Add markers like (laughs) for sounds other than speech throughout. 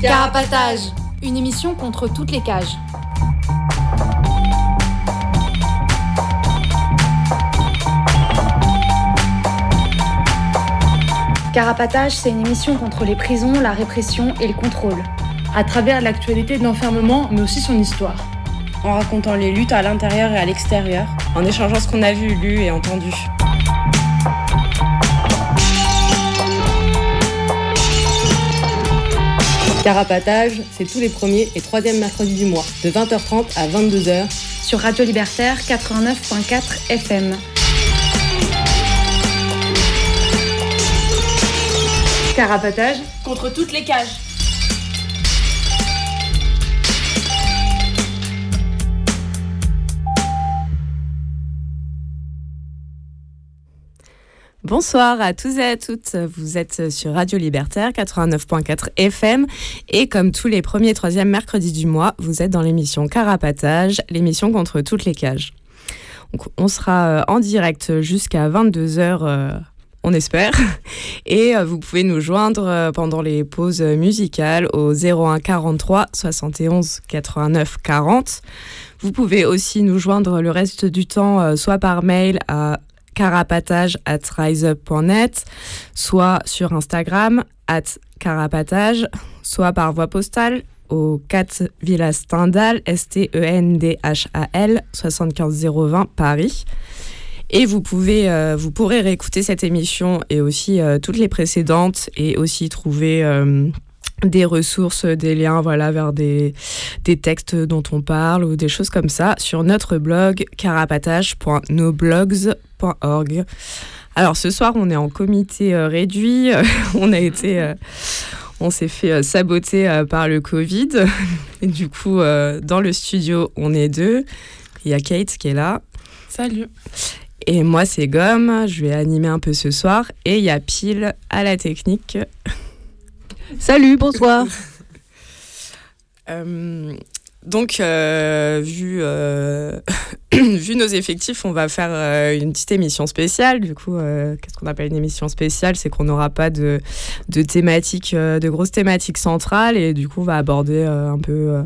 Carapatage, une émission contre toutes les cages. Carapatage, c'est une émission contre les prisons, la répression et le contrôle. À travers l'actualité de l'enfermement, mais aussi son histoire. En racontant les luttes à l'intérieur et à l'extérieur, en échangeant ce qu'on a vu, lu et entendu. Carapatage, c'est tous les premiers et troisièmes mercredis du mois, de 20h30 à 22h. Sur Radio Libertaire 89.4 FM. Carapatage contre toutes les cages. Bonsoir à tous et à toutes. Vous êtes sur Radio Libertaire 89.4 FM et comme tous les premiers et troisièmes mercredis du mois, vous êtes dans l'émission Carapatage, l'émission contre toutes les cages. on sera euh, en direct jusqu'à 22h, euh, on espère. (laughs) Et euh, vous pouvez nous joindre pendant les pauses musicales au 01 43 71 89 40. Vous pouvez aussi nous joindre le reste du temps soit par mail à carapatage at riseup.net, soit sur Instagram at carapatage, soit par voie postale au 4 Villa Stendhal, S-T-E-N-D-H-A-L, 75020 Paris. Et vous pouvez, euh, pourrez réécouter cette émission et aussi euh, toutes les précédentes et aussi trouver euh, des ressources, des liens voilà, vers des, textes dont on parle ou des choses comme ça sur notre blog Alors ce soir, on est en comité euh, réduit. (laughs) on a été. Euh, on s'est fait euh, saboter par le Covid. (laughs) Et du coup, dans le studio, on est deux. Il y a Kate qui est là. Salut. Et moi, c'est Gomme. Je vais animer un peu ce soir. Et il y a Pile à la technique. Salut, bonsoir. (laughs) Euh, donc, euh, vu, euh, (coughs) vu nos effectifs, on va faire une petite émission spéciale. Du coup, qu'est-ce qu'on appelle une émission spéciale? C'est qu'on n'aura pas de, de de grosses thématiques centrales. Et du coup, on va aborder un peu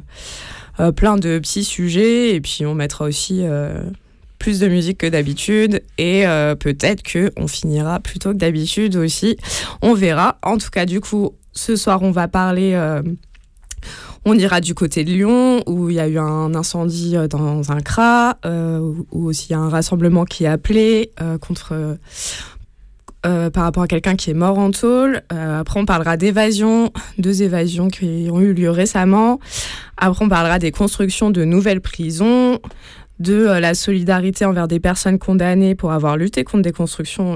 plein de petits sujets. Et puis, on mettra aussi plus de musique que d'habitude et peut-être que on finira plus tôt que d'habitude aussi. On verra. En tout cas, du coup, ce soir, on va parler. Euh, on ira du côté de Lyon, où il y a eu un incendie euh, dans un CRA, euh, où aussi il y a un rassemblement qui est appelé contre. par rapport à quelqu'un qui est mort en tôle. après, on parlera d'évasions, deux évasions qui ont eu lieu récemment. Après, on parlera des constructions de nouvelles prisons, de la solidarité envers des personnes condamnées pour avoir lutté contre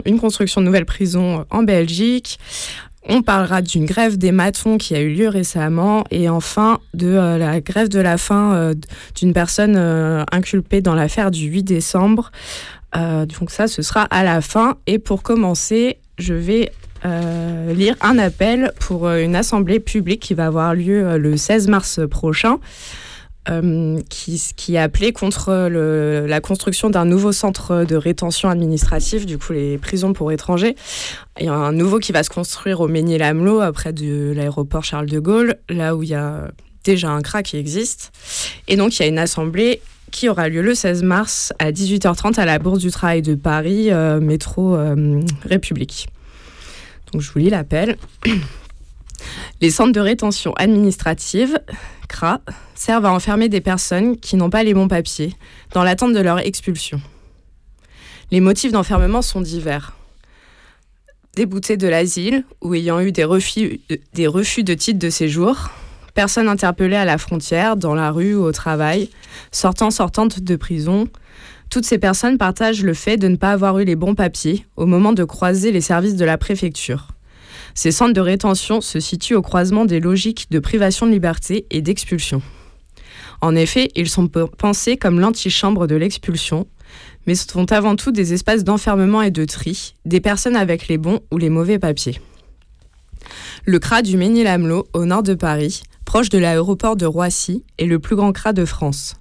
une construction de nouvelles prisons en Belgique. On parlera d'une grève des matons qui a eu lieu récemment et enfin de euh, la grève de la faim euh, d'une personne euh, inculpée dans l'affaire du 8 décembre. donc ça, ce sera à la fin. Et pour commencer, je vais lire un appel pour une assemblée publique qui va avoir lieu le 16 mars prochain. Euh, qui, qui a appelé contre la construction d'un nouveau centre de rétention administrative, du coup les prisons pour étrangers. Il y a un nouveau qui va se construire au Ménier-Lamelot, près de l'aéroport Charles de Gaulle, là où il y a déjà un CRA qui existe. Et donc il y a une assemblée qui aura lieu le 16 mars à 18h30 à la Bourse du Travail de Paris, euh, métro euh, République. Donc je vous lis l'appel. (clears throat) Les centres de rétention administrative, CRA, servent à enfermer des personnes qui n'ont pas les bons papiers, dans l'attente de leur expulsion. Les motifs d'enfermement sont divers. Déboutés de l'asile ou ayant eu des refus, de titre de séjour, personnes interpellées à la frontière, dans la rue ou au travail, sortant, sortantes de prison, toutes ces personnes partagent le fait de ne pas avoir eu les bons papiers au moment de croiser les services de la préfecture. Ces centres de rétention se situent au croisement des logiques de privation de liberté et d'expulsion. En effet, ils sont pensés comme l'antichambre de l'expulsion, mais sont avant tout des espaces d'enfermement et de tri, des personnes avec les bons ou les mauvais papiers. Le CRA du Ménil-Amelot, au nord de Paris, proche de l'aéroport de Roissy, est le plus grand CRA de France.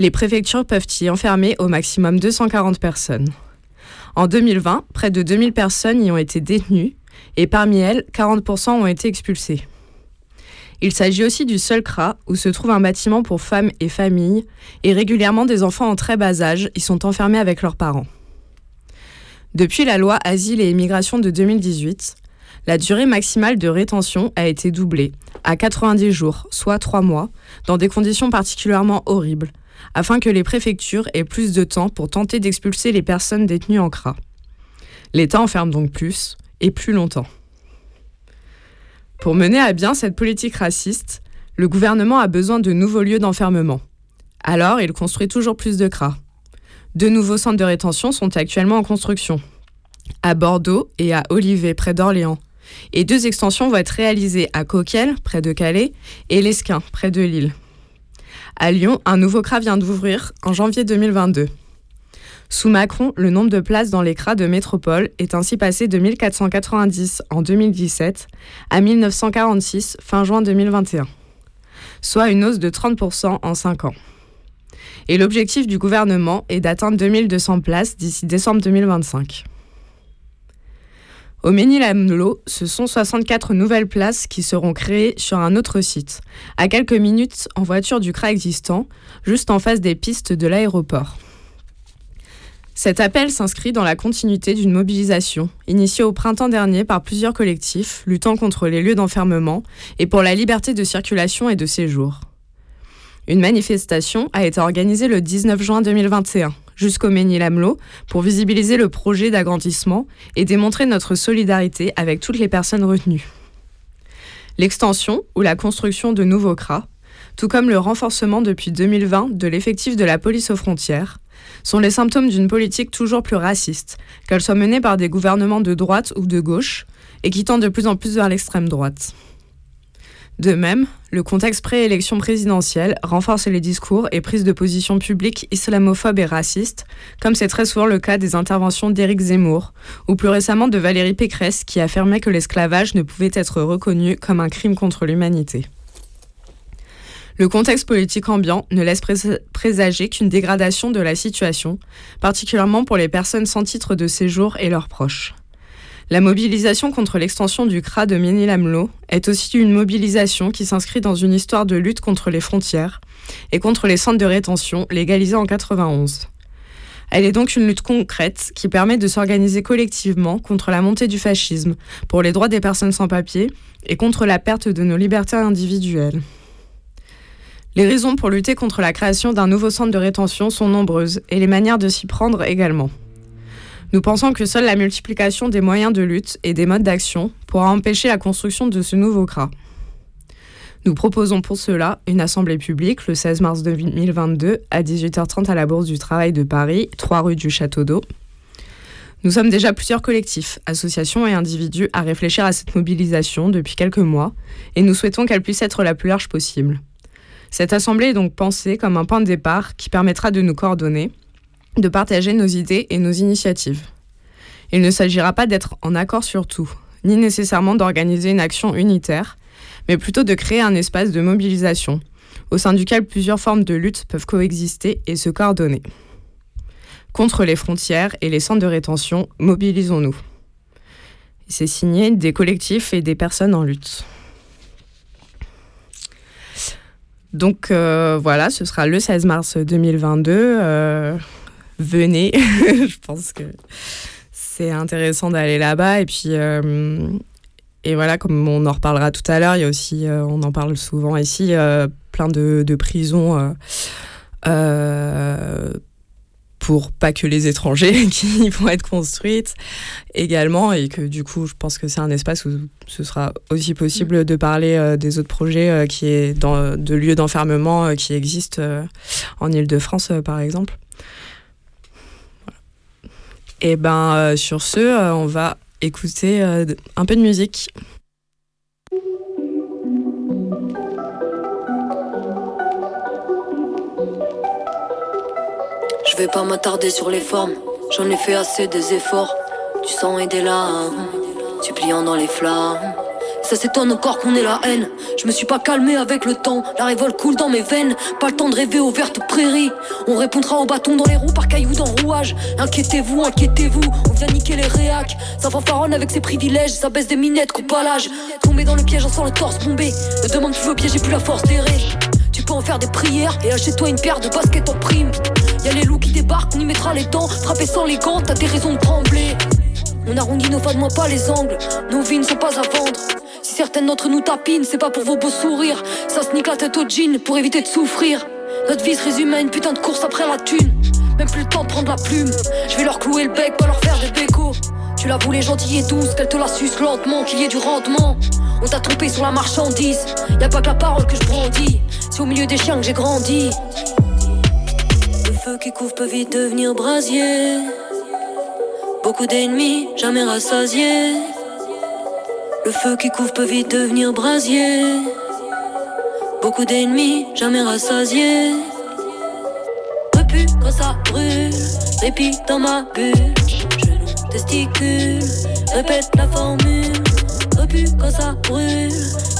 Les préfectures peuvent y enfermer au maximum 240 personnes. En 2020, près de 2000 personnes y ont été détenues, et parmi elles, 40% ont été expulsés. Il s'agit aussi du seul CRA où se trouve un bâtiment pour femmes et familles, et régulièrement des enfants en très bas âge y sont enfermés avec leurs parents. Depuis la loi Asile et Immigration de 2018, la durée maximale de rétention a été doublée à 90 jours, soit 3 mois, dans des conditions particulièrement horribles, afin que les préfectures aient plus de temps pour tenter d'expulser les personnes détenues en CRA. L'État enferme donc plus et plus longtemps. Pour mener à bien cette politique raciste, le gouvernement a besoin de nouveaux lieux d'enfermement. Alors, il construit toujours plus de CRA. Deux nouveaux centres de rétention sont actuellement en construction, à Bordeaux et à Olivet, près d'Orléans. Et deux extensions vont être réalisées à Coquel, près de Calais, et Lesquin, près de Lille. À Lyon, un nouveau CRA vient d'ouvrir en janvier 2022. Sous Macron, le nombre de places dans les CRA de métropole est ainsi passé de 1490 en 2017 à 1946 fin juin 2021, soit une hausse de 30% en 5 ans. Et l'objectif du gouvernement est d'atteindre 2200 places d'ici décembre 2025. Au Ménil-Amelot, ce sont 64 nouvelles places qui seront créées sur un autre site, à quelques minutes en voiture du CRA existant, juste en face des pistes de l'aéroport. Cet appel s'inscrit dans la continuité d'une mobilisation initiée au printemps dernier par plusieurs collectifs luttant contre les lieux d'enfermement et pour la liberté de circulation et de séjour. Une manifestation a été organisée le 19 juin 2021 jusqu'au Ménil-Amelot pour visibiliser le projet d'agrandissement et démontrer notre solidarité avec toutes les personnes retenues. L'extension ou la construction de nouveaux CRA, tout comme le renforcement depuis 2020 de l'effectif de la police aux frontières, sont les symptômes d'une politique toujours plus raciste, qu'elle soit menée par des gouvernements de droite ou de gauche, et qui tend de plus en plus vers l'extrême droite. De même, le contexte pré-élection présidentielle renforce les discours et prises de position publiques islamophobes et racistes, comme c'est très souvent le cas des interventions d'Éric Zemmour, ou plus récemment de Valérie Pécresse qui affirmait que l'esclavage ne pouvait être reconnu comme un crime contre l'humanité. Le contexte politique ambiant ne laisse présager qu'une dégradation de la situation, particulièrement pour les personnes sans titre de séjour et leurs proches. La mobilisation contre l'extension du CRA de Ménil-Amelot est aussi une mobilisation qui s'inscrit dans une histoire de lutte contre les frontières et contre les centres de rétention légalisés en 91. Elle est donc une lutte concrète qui permet de s'organiser collectivement contre la montée du fascisme, pour les droits des personnes sans papier et contre la perte de nos libertés individuelles. Les raisons pour lutter contre la création d'un nouveau centre de rétention sont nombreuses et les manières de s'y prendre également. Nous pensons que seule la multiplication des moyens de lutte et des modes d'action pourra empêcher la construction de ce nouveau CRA. Nous proposons pour cela une assemblée publique le 16 mars 2022 à 18h30 à la Bourse du Travail de Paris, 3 rue du Château d'Eau. Nous sommes déjà plusieurs collectifs, associations et individus à réfléchir à cette mobilisation depuis quelques mois et nous souhaitons qu'elle puisse être la plus large possible. Cette assemblée est donc pensée comme un point de départ qui permettra de nous coordonner, de partager nos idées et nos initiatives. Il ne s'agira pas d'être en accord sur tout, ni nécessairement d'organiser une action unitaire, mais plutôt de créer un espace de mobilisation, au sein duquel plusieurs formes de lutte peuvent coexister et se coordonner. Contre les frontières et les centres de rétention, mobilisons-nous. C'est signé des collectifs et des personnes en lutte. Donc euh, voilà, ce sera le 16 mars 2022. Euh, venez, (laughs) je pense que c'est intéressant d'aller là-bas. Et puis, euh, et voilà, comme on en reparlera tout à l'heure, il y a aussi, on en parle souvent ici, plein de, de prisons pour pas que les étrangers (laughs) qui vont être construites également et que du coup je pense que c'est un espace où ce sera aussi possible de parler euh, des autres projets euh, qui est dans, de lieux d'enfermement euh, qui existent en Ile-de-France par exemple. Et ben sur ce, on va écouter un peu de musique. Vais pas m'attarder sur les formes, j'en ai fait assez des efforts. Du sang et des larmes, suppliant dans les flammes. Ça s'étonne encore qu'on ait la haine. Je me suis pas calmé avec le temps. La révolte coule dans mes veines. Pas le temps de rêver aux vertes prairies. On répondra au bâton dans les roues par cailloux dans rouage. Inquiétez-vous, inquiétez-vous. On vient niquer les réacs. Ça fanfaronne avec ses privilèges. Ça baisse des minettes, coupe à l'âge. Tomber dans le piège, en sent le torse bombé. Me demande tu veux piège, j'ai plus la force d'errer. Tu peux en faire des prières et achète-toi une paire de baskets en prime. Y'a les loups qui débarquent, on mettra les dents. Frapper sans les gants, t'as des raisons de trembler. On arrondit nos de moins pas les angles. Nos vies ne sont pas à vendre. Si certaines d'entre nous tapinent, c'est pas pour vos beaux sourires. Ça se nique la tête au jean pour éviter de souffrir. Notre vie se résume à une putain de course après la thune. Même plus le temps de prendre la plume. Je vais leur clouer le bec, pas leur faire des bécos. Tu la voulais gentille et douce, qu'elle te la suce lentement, qu'il y ait du rendement. On t'a trompé sur la marchandise. Y a pas que la parole que je brandis. C'est au milieu des chiens que j'ai grandi. Le feu qui couvre peut vite devenir brasier. Beaucoup d'ennemis, jamais rassasiés. Le feu qui couvre peut vite devenir brasier. Beaucoup d'ennemis, jamais rassasiés. Repu quand ça brûle, répit dans ma bulle. Testicule, répète la formule. Repu quand ça brûle,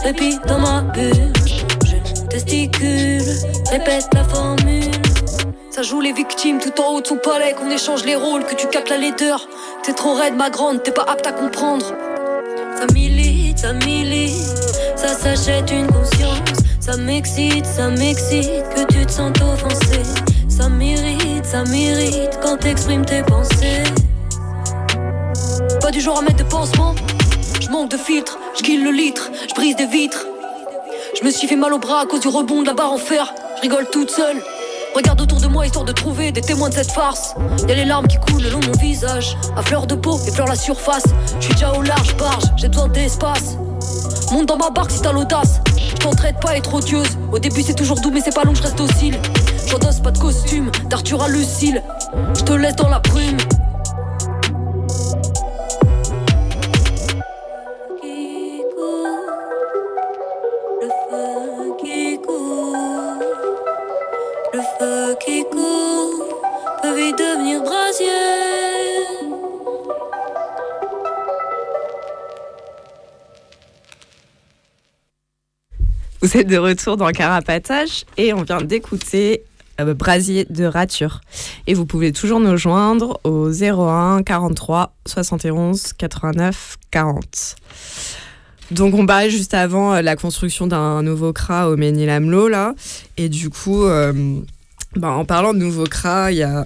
répit dans ma bulle. Testicule, répète la formule. Ça joue les victimes tout en haut de son palais, qu'on échange les rôles, que tu captes la laideur. T'es trop raide, ma grande, t'es pas apte à comprendre. Ça milite, ça milite, ça s'achète une conscience. Ça m'excite, ça m'excite, que tu te sens offensé. Ça mérite, ça mérite, quand t'exprimes tes pensées. Pas du genre à mettre de pansement, je manque de filtre, je le litre, je brise des vitres. Je me suis fait mal au bras à cause du rebond de la barre en fer, je rigole toute seule. Regarde autour de moi histoire de trouver des témoins de cette farce. Y'a les larmes qui coulent le long de mon visage. À fleur de peau, et fleur la surface. Je suis déjà au large, barge, j'ai besoin d'espace. Monte dans ma barque si t'as l'audace. Je t'entraide pas à être odieuse. Au début c'est toujours doux, mais c'est pas long, je reste docile. J'endosse pas de costume, d'Arthur à Lucille. Je te laisse dans la brume. De retour dans Carapatage et on vient d'écouter euh, Brasier de Rature. Et vous pouvez toujours nous joindre au 01 43 71 89 40. Donc on parlait juste avant euh, la construction d'un nouveau CRA au Ménil-Amelot là. Et du coup, euh, bah, en parlant de nouveau CRA, il y a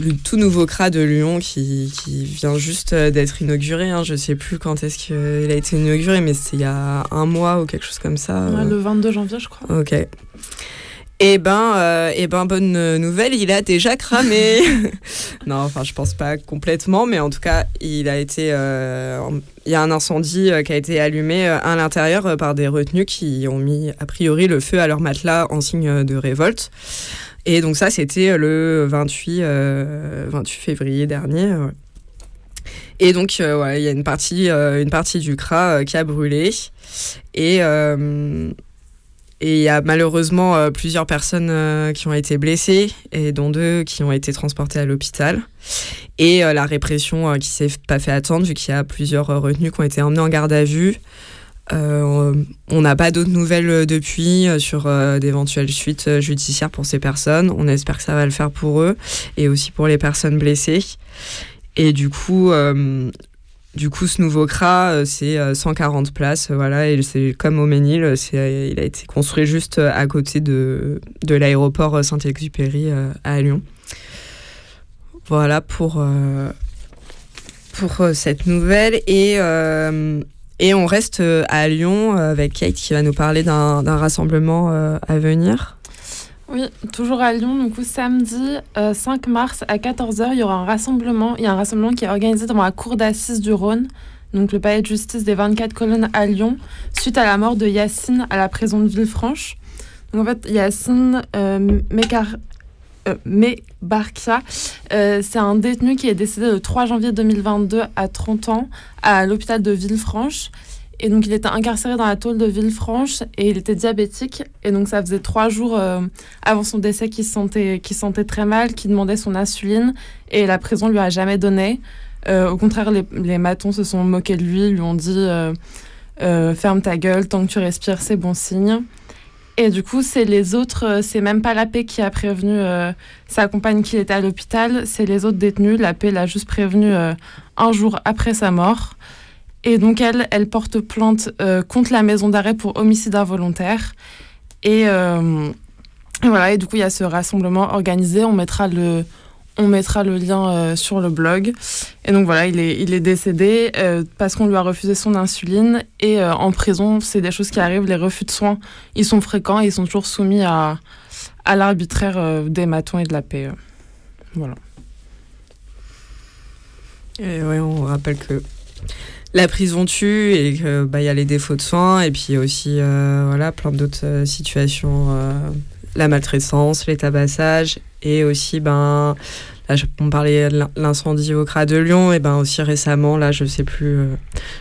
le tout nouveau CRA de Lyon qui, vient juste euh, d'être inauguré. Hein. Je ne sais plus quand est-ce qu'il a été inauguré, mais c'est il y a un mois ou quelque chose comme ça. le 22 janvier, je crois. Ok. Eh ben, euh, eh ben, bonne nouvelle, il a déjà cramé. (laughs) (laughs) non, enfin, je pense pas complètement, mais en tout cas, il a été. Euh, il y a un incendie qui a été allumé à l'intérieur par des retenus qui ont mis a priori le feu à leur matelas en signe de révolte. Et donc ça, c'était euh, le 28, 28 euh, février dernier. Et donc, euh, il y a une partie, une partie du CRA qui a brûlé. Et et il y a malheureusement plusieurs personnes qui ont été blessées, et dont deux qui ont été transportées à l'hôpital. Et la répression qui s'est pas fait attendre, vu qu'il y a plusieurs retenus qui ont été emmenés en garde à vue. Euh, on n'a pas d'autres nouvelles euh, depuis euh, sur d'éventuelles suites judiciaires pour ces personnes. On espère que ça va le faire pour eux et aussi pour les personnes blessées. Et du coup, du coup, ce nouveau CRA, c'est 140 places, voilà, et c'est comme au Ménil, il a été construit juste à côté de, de l'aéroport Saint-Exupéry à Lyon. Voilà pour, pour cette nouvelle. Et et on reste euh, à Lyon euh, avec Kate qui va nous parler d'un rassemblement euh, à venir. Oui, toujours à Lyon. Du coup, samedi 5 mars à 14h, il y aura un rassemblement. Il y a un rassemblement qui est organisé dans la cour d'assises du Rhône, donc le palais de justice des 24 colonnes à Lyon, suite à la mort de Yacine à la prison de Villefranche. Donc en fait, Yacine euh, Mebarkia, c'est un détenu qui est décédé le 3 janvier 2022 à 30 ans à l'hôpital de Villefranche. Et donc, il était incarcéré dans la tôle de Villefranche et il était diabétique. Et donc, ça faisait trois jours euh, avant son décès qu'il se, sentait, sentait très mal, qu'il demandait son insuline. Et la prison lui a jamais donné. Euh, au contraire, les, matons se sont moqués de lui, lui ont dit euh, ferme ta gueule, tant que tu respires, c'est bon signe. Et du coup, c'est les autres, c'est même pas la paix qui a prévenu sa compagne qui était à l'hôpital, c'est les autres détenus. La paix l'a juste prévenu un jour après sa mort. Et donc, elle, elle porte plainte contre la maison d'arrêt pour homicide involontaire. Et, voilà, et du coup, il y a ce rassemblement organisé. On mettra le, on mettra le lien euh, sur le blog. Et donc voilà, il est, il est décédé euh, parce qu'on lui a refusé son insuline. Et euh, en prison, c'est des choses qui arrivent. Les refus de soins, ils sont fréquents et ils sont toujours soumis à, à l'arbitraire des matons et de la paix. voilà. Et ouais, on rappelle que la prison tue et qu'il bah, y a les défauts de soins et puis aussi voilà, plein d'autres situations la maltraitance, les tabassages et aussi ben là on parlait de l'incendie au CRA de Lyon et ben aussi récemment là je sais plus euh,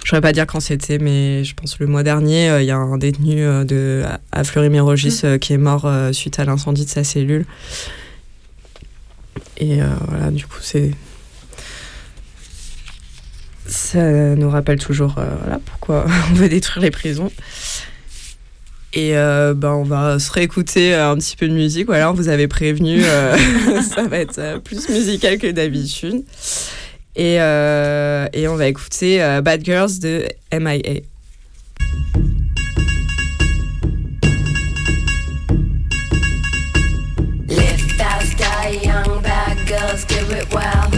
je saurais pas dire quand c'était mais je pense le mois dernier euh, il y a un détenu euh, de à Fleury-Mérogis mmh. qui est mort suite à l'incendie de sa cellule et voilà du coup c'est ça nous rappelle toujours voilà pourquoi (laughs) on veut détruire les prisons et euh, ben, on va se réécouter un petit peu de musique. Voilà, on vous avait prévenu, euh, (laughs) ça va être euh, plus musical que d'habitude. Et, et on va écouter Bad Girls de MIA. Live fast, young bad girls, do it well.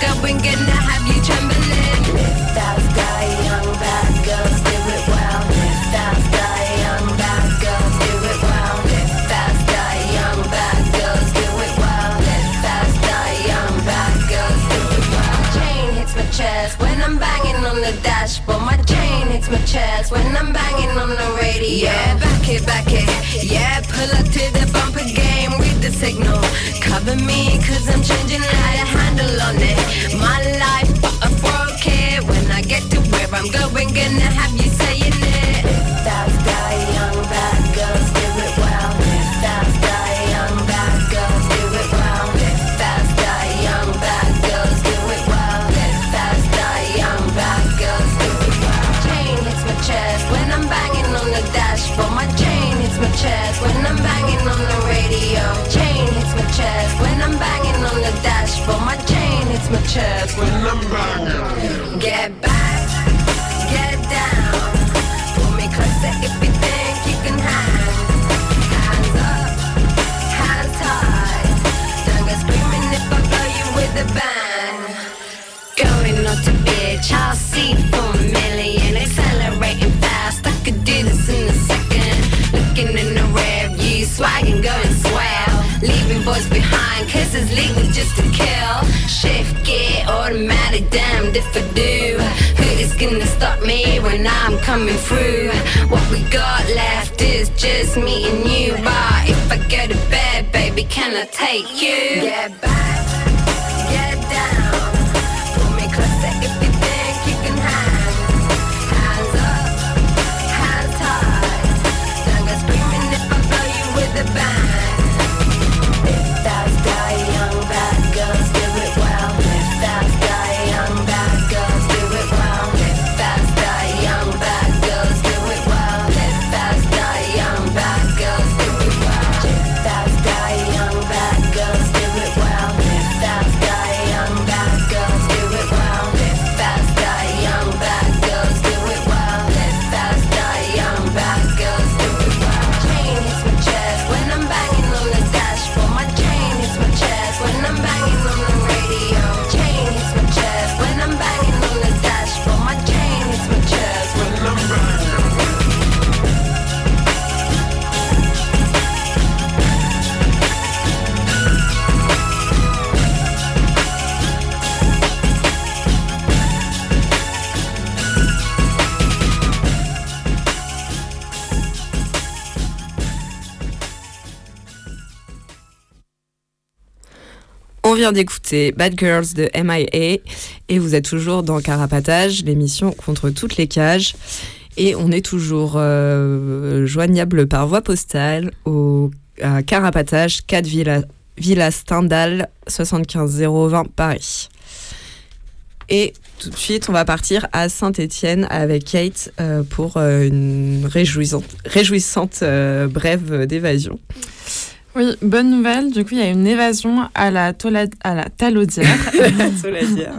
Going, gonna have you trembling. Lift that sky, young bad girls, do it well. Lift that sky, young bad girls, do it well. Lift that sky, young bad girls, do it well. Lift that sky, young bad girls, do it. Chain hits my chest when I'm banging on the dashboard. My chain hits my chest when I'm banging on the radio. Yeah, back it, back it. Yeah, pull up to the bumper game with the signal. Cover me, cause I'm changing how to handle on it. My life, but I broke it. When I get to where I'm going, gonna have you saying it. That's guy, young bad girls just me and you. But if I go to bed, baby, can I take you? Get back, vient d'écouter Bad Girls de MIA et vous êtes toujours dans Carapatage, l'émission contre toutes les cages. Et on est toujours euh, joignable par voie postale au à Carapatage, 4 Villa, Stendhal, 75020 Paris. Et tout de suite, on va partir à Saint-Étienne avec Kate euh, pour euh, une réjouissante, brève d'évasion. Oui, bonne nouvelle. Du coup, il y a une évasion à la, tola- à la Talaudière. (laughs) (laughs)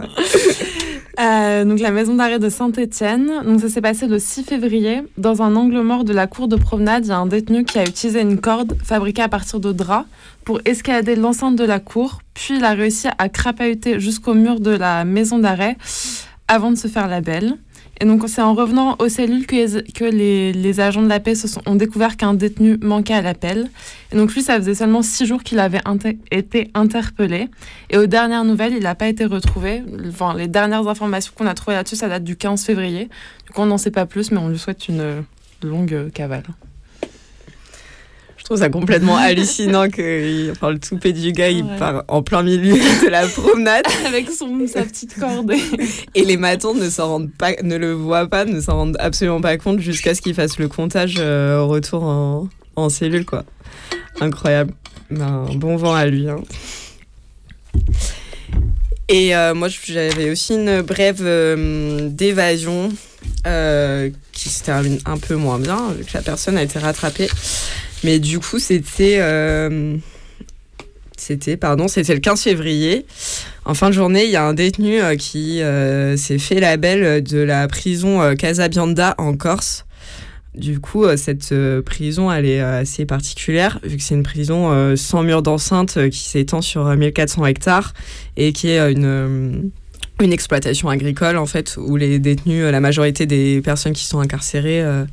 Euh, donc la maison d'arrêt de Saint-Étienne. Donc ça s'est passé le 6 février. Dans un angle mort de la cour de promenade, il y a un détenu qui a utilisé une corde fabriquée à partir de draps pour escalader l'enceinte de la cour. Puis il a réussi à crapahuter jusqu'au mur de la maison d'arrêt avant de se faire la belle. Et donc c'est en revenant aux cellules que les, que les, les agents de la paix ont découvert qu'un détenu manquait à l'appel. Et donc lui, ça faisait seulement six jours qu'il avait été interpellé. Et aux dernières nouvelles, il n'a pas été retrouvé. Enfin, les dernières informations qu'on a trouvées là-dessus, ça date du 15 février. Du coup, on n'en sait pas plus, mais on lui souhaite une longue cavale. Je trouve ça complètement hallucinant que enfin, le toupet du gars, il part en plein milieu de la promenade (laughs) Avec son, sa petite corde. (laughs) et les matons ne s'en rendent pas, ne le voient pas, ne s'en rendent absolument pas compte jusqu'à ce qu'il fasse le comptage euh, au retour en, en cellule, quoi. Incroyable. Ben, bon vent à lui. hein. Et euh, moi, j'avais aussi une brève euh, d'évasion euh, qui se termine un peu moins bien, vu que la personne a été rattrapée. Mais du coup, c'était. euh, c'était, pardon, c'était le 15 février. En fin de journée, il y a un détenu euh, qui euh, s'est fait la belle de la prison Casabianda en Corse. Du coup, cette prison, elle est assez particulière, vu que c'est une prison sans mur d'enceinte qui s'étend sur euh, 1400 hectares et qui est une, une exploitation agricole, en fait, où les détenus, euh, la majorité des personnes qui sont incarcérées euh,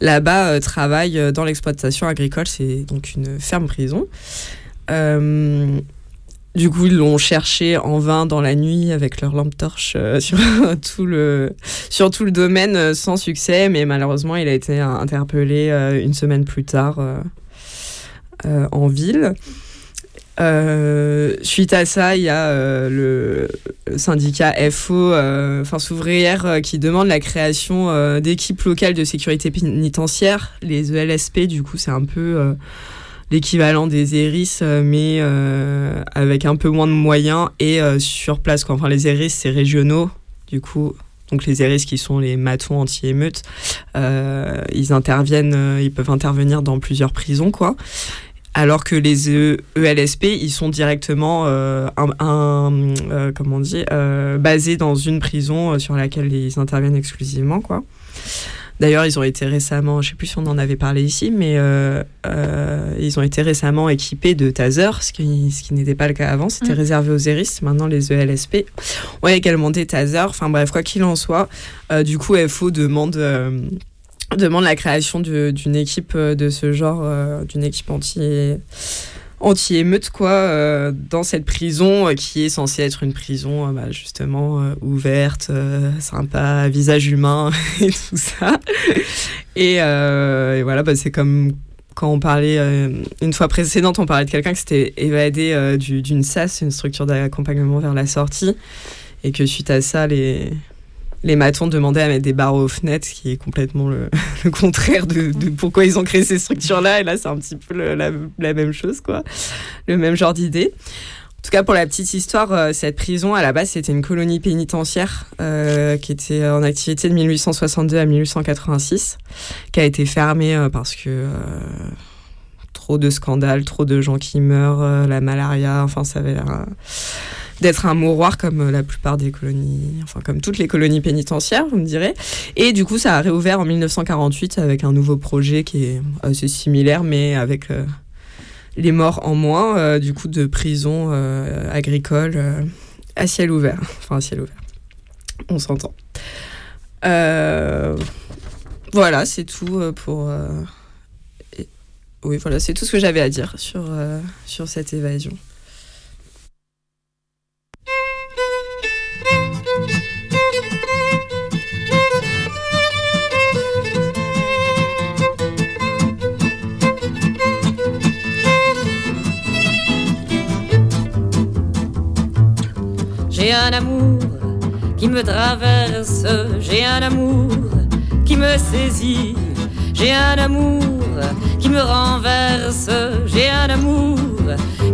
là-bas euh, travaillent dans l'exploitation agricole. C'est donc une ferme-prison. Euh, du coup, ils l'ont cherché en vain dans la nuit avec leur lampe torche (laughs) sur, tout le, sur tout le domaine sans succès, mais malheureusement, il a été interpellé une semaine plus tard en ville. Euh, suite à ça, il y a euh, le, syndicat FO, euh, Force ouvrière, euh, qui demande la création d'équipes locales de sécurité pénitentiaire, les ELSP. Du coup, c'est un peu l'équivalent des ERIS, mais avec un peu moins de moyens et sur place. Enfin, les ERIS, c'est régionaux. Du coup, donc les ERIS qui sont les matons anti-émeutes, ils interviennent, ils peuvent intervenir dans plusieurs prisons, quoi. Alors que les E- ELSP, ils sont directement euh, un, un, euh, comment on dit, euh, basés dans une prison sur laquelle ils interviennent exclusivement, quoi. D'ailleurs, ils ont été récemment, je sais plus si on en avait parlé ici, mais ils ont été récemment équipés de taser, ce qui, ce qui n'était pas le cas avant. C'était Mm. réservé aux ERIS. Maintenant, les E ELSP ont également des tasers. Enfin bref, quoi qu'il en soit, du coup, FO demande, demande la création d'une équipe euh, de ce genre, euh, d'une équipe anti anti-émeute quoi euh, dans cette prison qui est censée être une prison bah, justement ouverte sympa visage humain (laughs) et tout ça. Et, voilà bah, c'est comme quand on parlait une fois précédente on parlait de quelqu'un qui s'était évadé du- d'une SAS une structure d'accompagnement vers la sortie. Et que suite à ça les les matons demandaient à mettre des barreaux aux fenêtres, ce qui est complètement le, (laughs) le contraire de, de pourquoi ils ont créé ces structures-là. Et là, c'est un petit peu la, même chose, quoi. Le même genre d'idée. En tout cas, pour la petite histoire, euh, cette prison, à la base, c'était une colonie pénitentiaire euh, qui était en activité de 1862 à 1886, qui a été fermée euh, parce que trop de scandales, trop de gens qui meurent, euh, la malaria, enfin, ça avait l'air euh, d'être un mouroir comme euh, la plupart des colonies, enfin, comme toutes les colonies pénitentiaires, vous me direz. Et du coup, ça a réouvert en 1948 avec un nouveau projet qui est assez similaire, mais avec les morts en moins, du coup, de prison euh, agricole euh, à ciel ouvert. Enfin, à ciel ouvert. On s'entend. Voilà, c'est tout pour. Oui, voilà, c'est tout ce que j'avais à dire sur, euh, sur cette évasion. un amour qui me traverse, j'ai un amour qui me saisit, j'ai un amour qui me renverse, j'ai un amour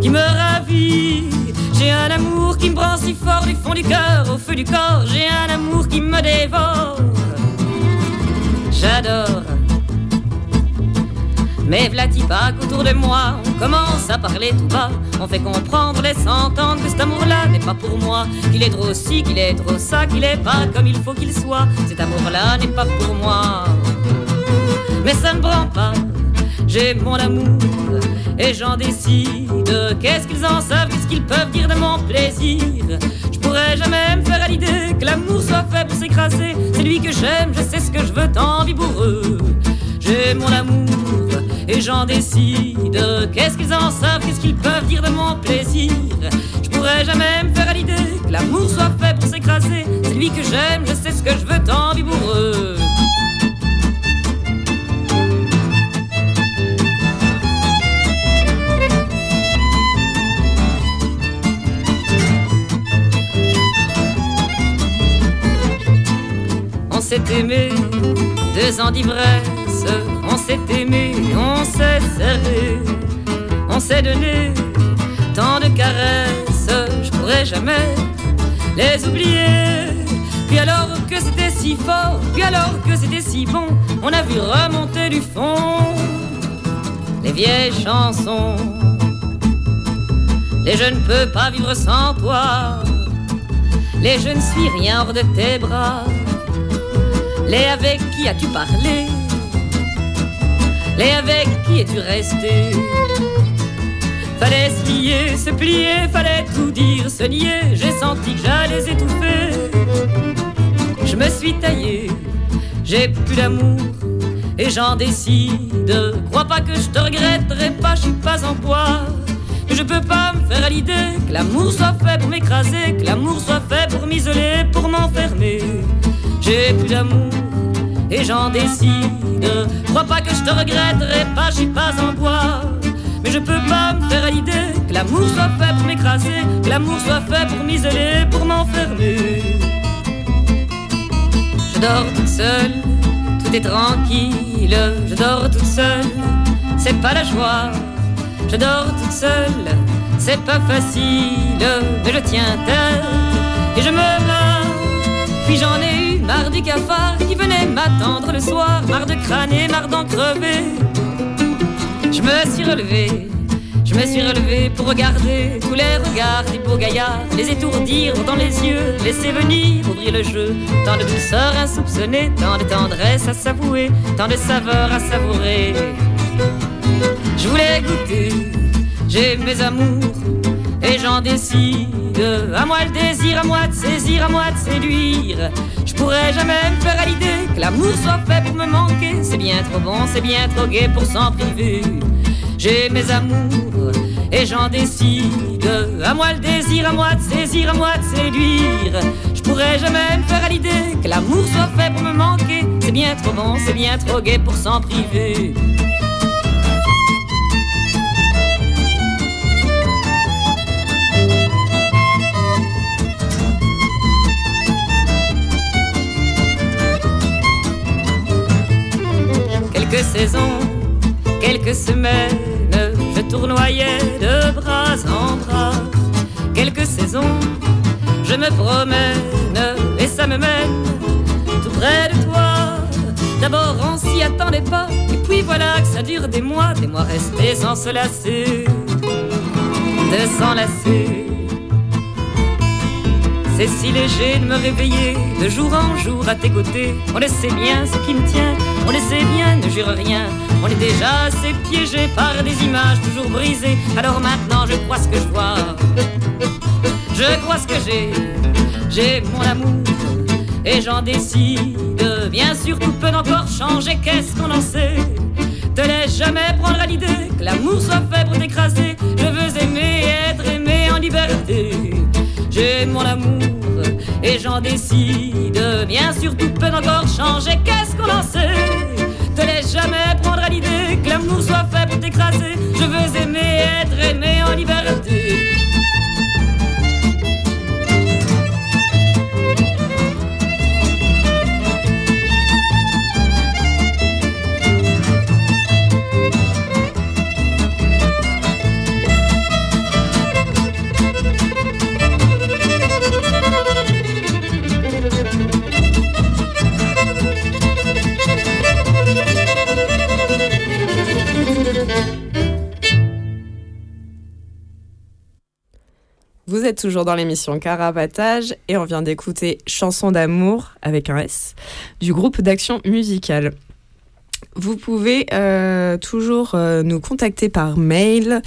qui me ravit, j'ai un amour qui me prend si fort du fond du cœur, au feu du corps, j'ai un amour qui me dévore. J'adore mais pas qu'autour de moi, on commence à parler tout bas. On fait comprendre, laisse entendre que cet amour-là n'est pas pour moi. Qu'il est trop ci, qu'il est trop ça, qu'il est pas comme il faut qu'il soit. Cet amour-là n'est pas pour moi. Mais ça ne prend pas, j'ai mon amour et j'en décide. Qu'est-ce qu'ils en savent, qu'est-ce qu'ils peuvent dire de mon plaisir? Je pourrais jamais faire à l'idée que l'amour soit fait pour s'écraser. C'est lui que j'aime, je sais ce que je veux tant vigoureux. J'ai mon amour et j'en décide. Qu'est-ce qu'ils en savent, qu'est-ce qu'ils peuvent dire de mon plaisir? Je pourrais jamais me faire à l'idée que l'amour soit fait pour s'écraser. C'est lui que j'aime, je sais ce que je veux tant. On s'est aimé, deux ans d'ivresse, on s'est aimé, on s'est serré, on s'est donné tant de caresses, je pourrais jamais les oublier. Puis alors que c'était si fort, puis alors que c'était si bon, on a vu remonter du fond les vieilles chansons. Les je ne peux pas vivre sans toi, les je ne suis rien hors de tes bras. Les avec qui as-tu parlé? Les avec qui es-tu resté? Fallait se lier, se plier, fallait tout dire, se nier. J'ai senti que j'allais étouffer. Je me suis taillé, j'ai plus d'amour et j'en décide. Crois pas que je te regretterai pas, je suis pas en poids. Que je peux pas me faire à l'idée que l'amour soit fait pour m'écraser, que l'amour soit fait pour m'isoler, pour m'enfermer. J'ai plus d'amour et j'en décide. Crois pas que je te regretterai pas, je suis pas en bois. Mais je peux pas me faire à l'idée que l'amour soit fait pour m'écraser, que l'amour soit fait pour m'isoler, pour m'enfermer. Je dors toute seule, tout est tranquille. Je dors toute seule, c'est pas la joie. Je dors toute seule, c'est pas facile, mais je tiens tête et je me bats. Puis j'en ai marre du cafard qui venait m'attendre le soir, marre de crâner, marre d'en crever. Je me suis relevé, je me suis relevé pour regarder tous les regards des beaux gaillards, les étourdir dans les yeux, laisser venir, ouvrir le jeu. Tant de douceur insoupçonnée, tant de tendresse à s'avouer, tant de saveur à savourer. Je voulais goûter, j'ai mes amours et j'en décide. À moi le désir, à moi de saisir, à moi de séduire. Je pourrais jamais me faire à l'idée que l'amour soit fait pour me manquer. C'est bien trop bon, c'est bien trop gai pour s'en priver. J'ai mes amours et j'en décide. À moi le désir, à moi de saisir, à moi de séduire. Je pourrais jamais me faire à l'idée que l'amour soit fait pour me manquer. C'est bien trop bon, c'est bien trop gai pour s'en priver. Quelques saisons, quelques semaines, je tournoyais de bras en bras. Quelques saisons, je me promène et ça me mène tout près de toi. D'abord on s'y attendait pas, et puis voilà que ça dure des mois, des mois restés sans se lasser, de s'enlacer. C'est si léger de me réveiller de jour en jour à tes côtés. On le sait bien ce qui me tient, on le sait bien, ne jure rien. On est déjà assez piégé par des images toujours brisées. Alors maintenant je crois ce que je vois. Je crois ce que j'ai, j'ai mon amour et j'en décide. Bien sûr, tout peut encore changer, qu'est-ce qu'on en sait? Te laisse jamais prendre à l'idée que l'amour soit fait pour t'écraser. Je veux aimer et être aimé en liberté. J'ai mon amour et j'en décide. Bien sûr, tout peut encore changer, qu'est-ce qu'on en sait? Toujours dans l'émission Carapatage et on vient d'écouter Chanson d'amour avec un S du groupe d'action musicale. Vous pouvez euh, toujours euh, nous contacter par mail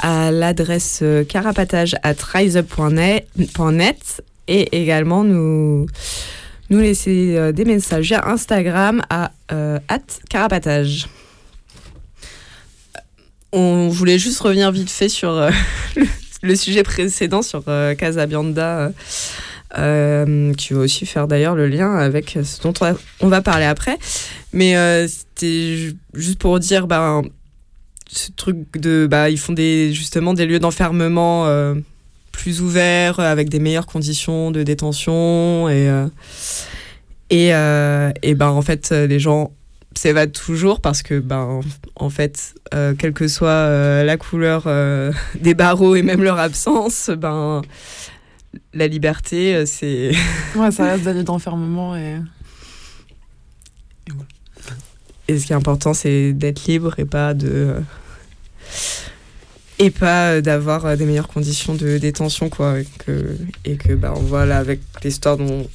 à l'adresse euh, carapatage at riseup.net et également nous, nous laisser des messages via Instagram à at carapatage. On voulait juste revenir vite fait sur (laughs) le, sujet précédent sur euh, Casabianda, euh, euh, qui va aussi faire d'ailleurs le lien avec ce dont on va, parler après. Mais euh, c'était ju- juste pour dire, ben, ce truc de, bah, ils font des, justement des lieux d'enfermement euh, plus ouverts, avec des meilleures conditions de détention et euh, et, euh, et ben en fait euh, les gens s'évadent toujours parce que ben en fait euh, quelle que soit euh, la couleur euh, (laughs) des barreaux et même leur absence ben la liberté c'est (laughs) Ouais, ça reste lieux d'enfermement et. et ce qui est important c'est d'être libre et pas de et pas d'avoir des meilleures conditions de détention quoi et que et que ben voilà avec l'histoire dont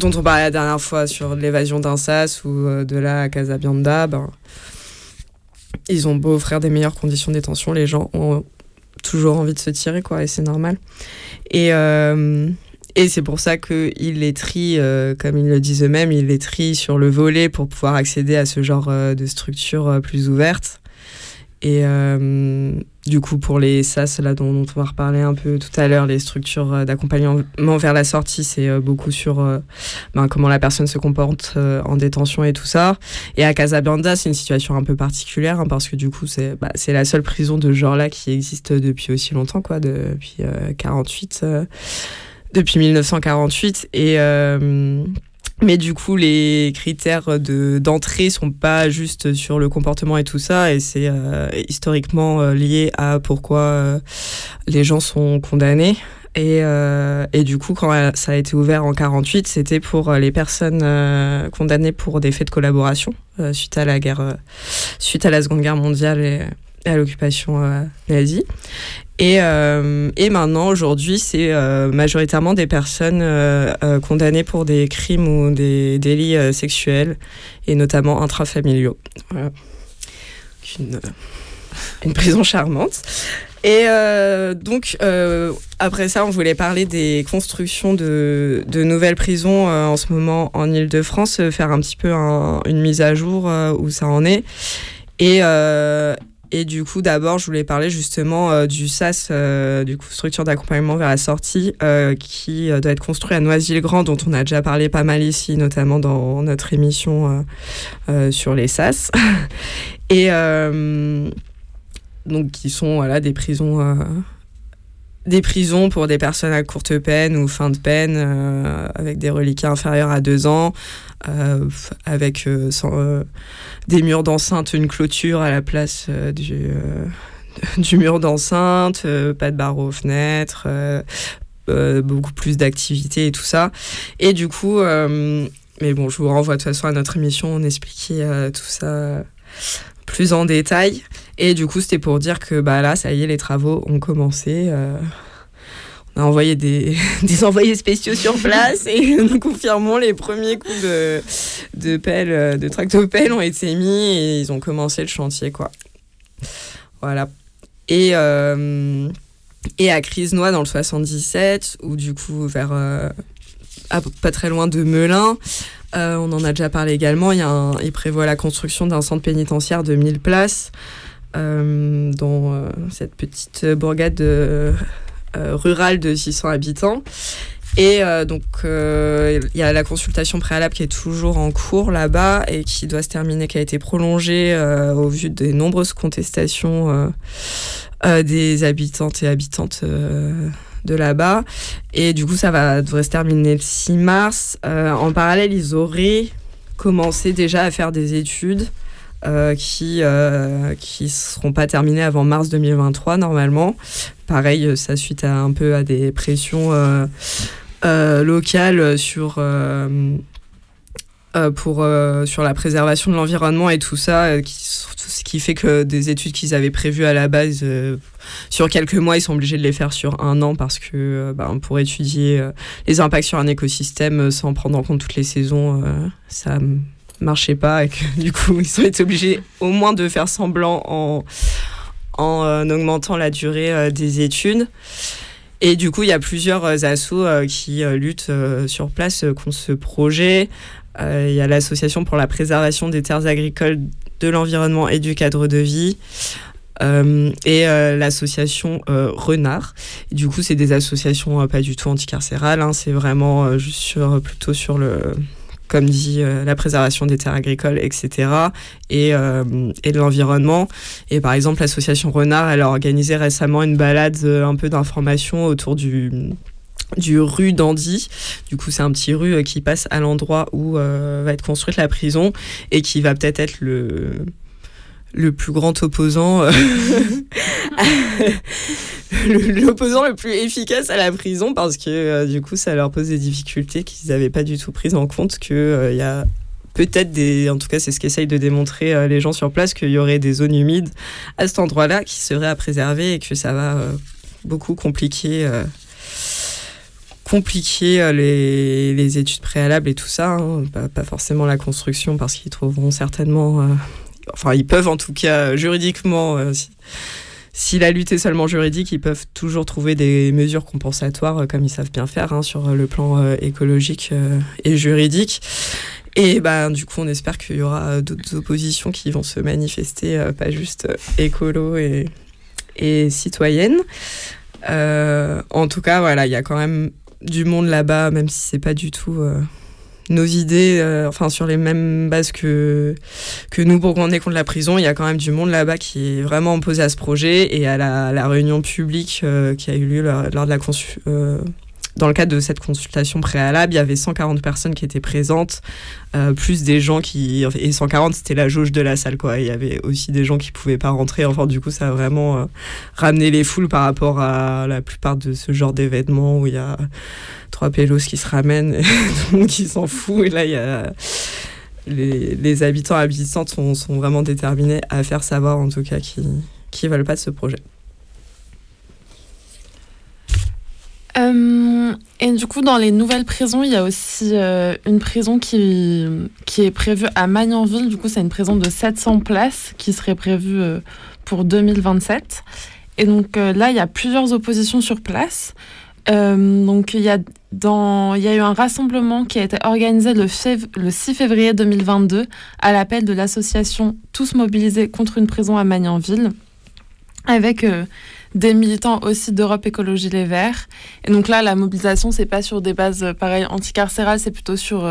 dont on parlait la dernière fois sur l'évasion d'un ou euh, de là à Casabianda ben ils ont beau offrir des meilleures conditions de détention les gens ont toujours envie de se tirer quoi et c'est normal et euh, et c'est pour ça qu'ils les trient, euh, comme ils le disent eux-mêmes, ils les trient sur le volet pour pouvoir accéder à ce genre de structure plus ouverte. Et euh, du coup, pour les SAS, là, dont, on va reparler un peu tout à l'heure, les structures euh, d'accompagnement vers la sortie, c'est euh, beaucoup sur ben, comment la personne se comporte en détention et tout ça. Et à Casablanca, c'est une situation un peu particulière, hein, parce que du coup, c'est bah, la seule prison de ce genre-là qui existe depuis aussi longtemps, quoi, depuis euh, 48 depuis 1948 et mais du coup les critères de d'entrée sont pas juste sur le comportement et tout ça et c'est euh, historiquement euh, lié à pourquoi euh, les gens sont condamnés. Et, et du coup quand ça a été ouvert en 48 c'était pour les personnes condamnées pour des faits de collaboration suite à la guerre suite à la seconde guerre mondiale et, à l'occupation nazie et, euh, et maintenant, aujourd'hui, c'est euh, majoritairement des personnes euh, condamnées pour des crimes ou des délits sexuels, et notamment intrafamiliaux. Voilà. Une, prison charmante. Et donc, après ça, on voulait parler des constructions de, nouvelles prisons en ce moment en Ile-de-France, faire un petit peu un- une mise à jour où ça en est. Et, et du coup, d'abord, je voulais parler justement euh, du SAS, euh, du coup, structure d'accompagnement vers la sortie, euh, qui doit être construit à Noisy-le-Grand, dont on a déjà parlé pas mal ici, notamment dans notre émission sur les SAS. (laughs) et donc, qui sont voilà, des prisons. Des prisons pour des personnes à courte peine ou fin de peine, euh, avec des reliquats inférieurs à deux ans, euh, avec euh, des murs d'enceinte, une clôture à la place du, (laughs) du mur d'enceinte, pas de barreaux aux fenêtres, beaucoup plus d'activités et tout ça. Et du coup, mais bon, je vous renvoie de toute façon à notre émission, on expliquait tout ça plus en détail. Et du coup, c'était pour dire que bah là, ça y est, les travaux ont commencé. euh, on a envoyé des, (laughs) des envoyés spéciaux sur place et (laughs) nous confirmons les premiers coups de, de pelle, euh, de tractopelle ont été mis et ils ont commencé le chantier, quoi. Voilà. Et, euh, et à Crisnois, dans le 77, ou du coup, vers. pas très loin de Melun, on en a déjà parlé également. Il, y il prévoit la construction d'un centre pénitentiaire de 1000 places dans euh, cette petite bourgade euh, euh, rurale de 600 habitants. Et euh, donc, euh, il y a la consultation préalable qui est toujours en cours là-bas et qui doit se terminer, qui a été prolongée euh, au vu des nombreuses contestations euh, euh, des habitantes et habitantes euh, de là-bas. Et du coup, ça va, devrait se terminer le 6 mars. Euh, en parallèle, ils auraient commencé déjà à faire des études euh, qui euh, seront pas terminées avant mars 2023 normalement. Pareil, euh, ça suite à un peu à des pressions euh, locales sur pour, sur la préservation de l'environnement et tout ça, qui, ce qui fait que des études qu'ils avaient prévues à la base sur quelques mois, ils sont obligés de les faire sur un an parce que ben, pour étudier les impacts sur un écosystème sans prendre en compte toutes les saisons, ça marchait pas et que du coup ils ont été obligés au moins de faire semblant en, en augmentant la durée des études. Et du coup, il y a plusieurs euh, assos euh, qui euh, luttent sur place contre ce projet. Il y a l'Association pour la préservation des terres agricoles, de l'environnement et du cadre de vie. et l'association Renard. du coup, c'est des associations pas du tout anticarcérales, hein, c'est vraiment juste sur, plutôt sur le, comme dit euh, la préservation des terres agricoles, etc. Et, euh, et de l'environnement. Et par exemple, l'association Renard, elle a organisé récemment une balade euh, un peu d'information autour du du rue d'Andy. Du coup, c'est un petit rue qui passe à l'endroit où va être construite la prison et qui va peut-être être le le plus grand opposant, euh, (laughs) l'opposant le plus efficace à la prison parce que euh, du coup ça leur pose des difficultés qu'ils n'avaient pas du tout prises en compte qu'il euh, y a peut-être des, en tout cas c'est ce qu'essayent de démontrer les gens sur place, qu'il y aurait des zones humides à cet endroit-là qui seraient à préserver et que ça va beaucoup compliquer compliquer les, les, études préalables et tout ça, hein. pas, pas, forcément la construction parce qu'ils trouveront certainement enfin ils peuvent en tout cas juridiquement, euh, si, la lutte est seulement juridique, ils peuvent toujours trouver des mesures compensatoires euh, comme ils savent bien faire hein, sur le plan euh, écologique et juridique. Et bah, du coup, on espère qu'il y aura d'autres oppositions qui vont se manifester, pas juste écolo et, et citoyennes. en tout cas, voilà, il y a quand même du monde là-bas, même si c'est pas du tout nos idées, euh, enfin sur les mêmes bases que, que nous pour qu'on est contre la prison. Il y a quand même du monde là-bas qui est vraiment opposé à ce projet et à la, réunion publique euh, qui a eu lieu lors, de la euh, dans le cadre de cette consultation préalable, il y avait 140 personnes qui étaient présentes, plus des gens qui... Et 140, c'était la jauge de la salle, quoi. Il y avait aussi des gens qui pouvaient pas rentrer. Enfin, du coup, ça a vraiment ramené les foules par rapport à la plupart de ce genre d'événements où il y a trois pélos qui se ramènent et (laughs) tout le monde qui s'en fout. Et là, il y a les, les habitants habitantes sont, sont, vraiment déterminés à faire savoir, en tout cas, qui qui veulent pas de ce projet. Euh, et du coup, dans les nouvelles prisons, il y a aussi euh, une prison qui, qui est prévue à Magnanville. Du coup, c'est une prison de 700 places qui serait prévue euh, pour 2027. Et donc là, il y a plusieurs oppositions sur place. Euh, donc il y, a dans, il y a eu un rassemblement qui a été organisé le, le 6 février 2022 à l'appel de l'association Tous mobilisés contre une prison à Magnanville, avec euh, des militants aussi d'Europe Écologie Les Verts. Et donc là, la mobilisation, c'est pas sur des bases euh, pareilles anticarcérales, c'est plutôt sur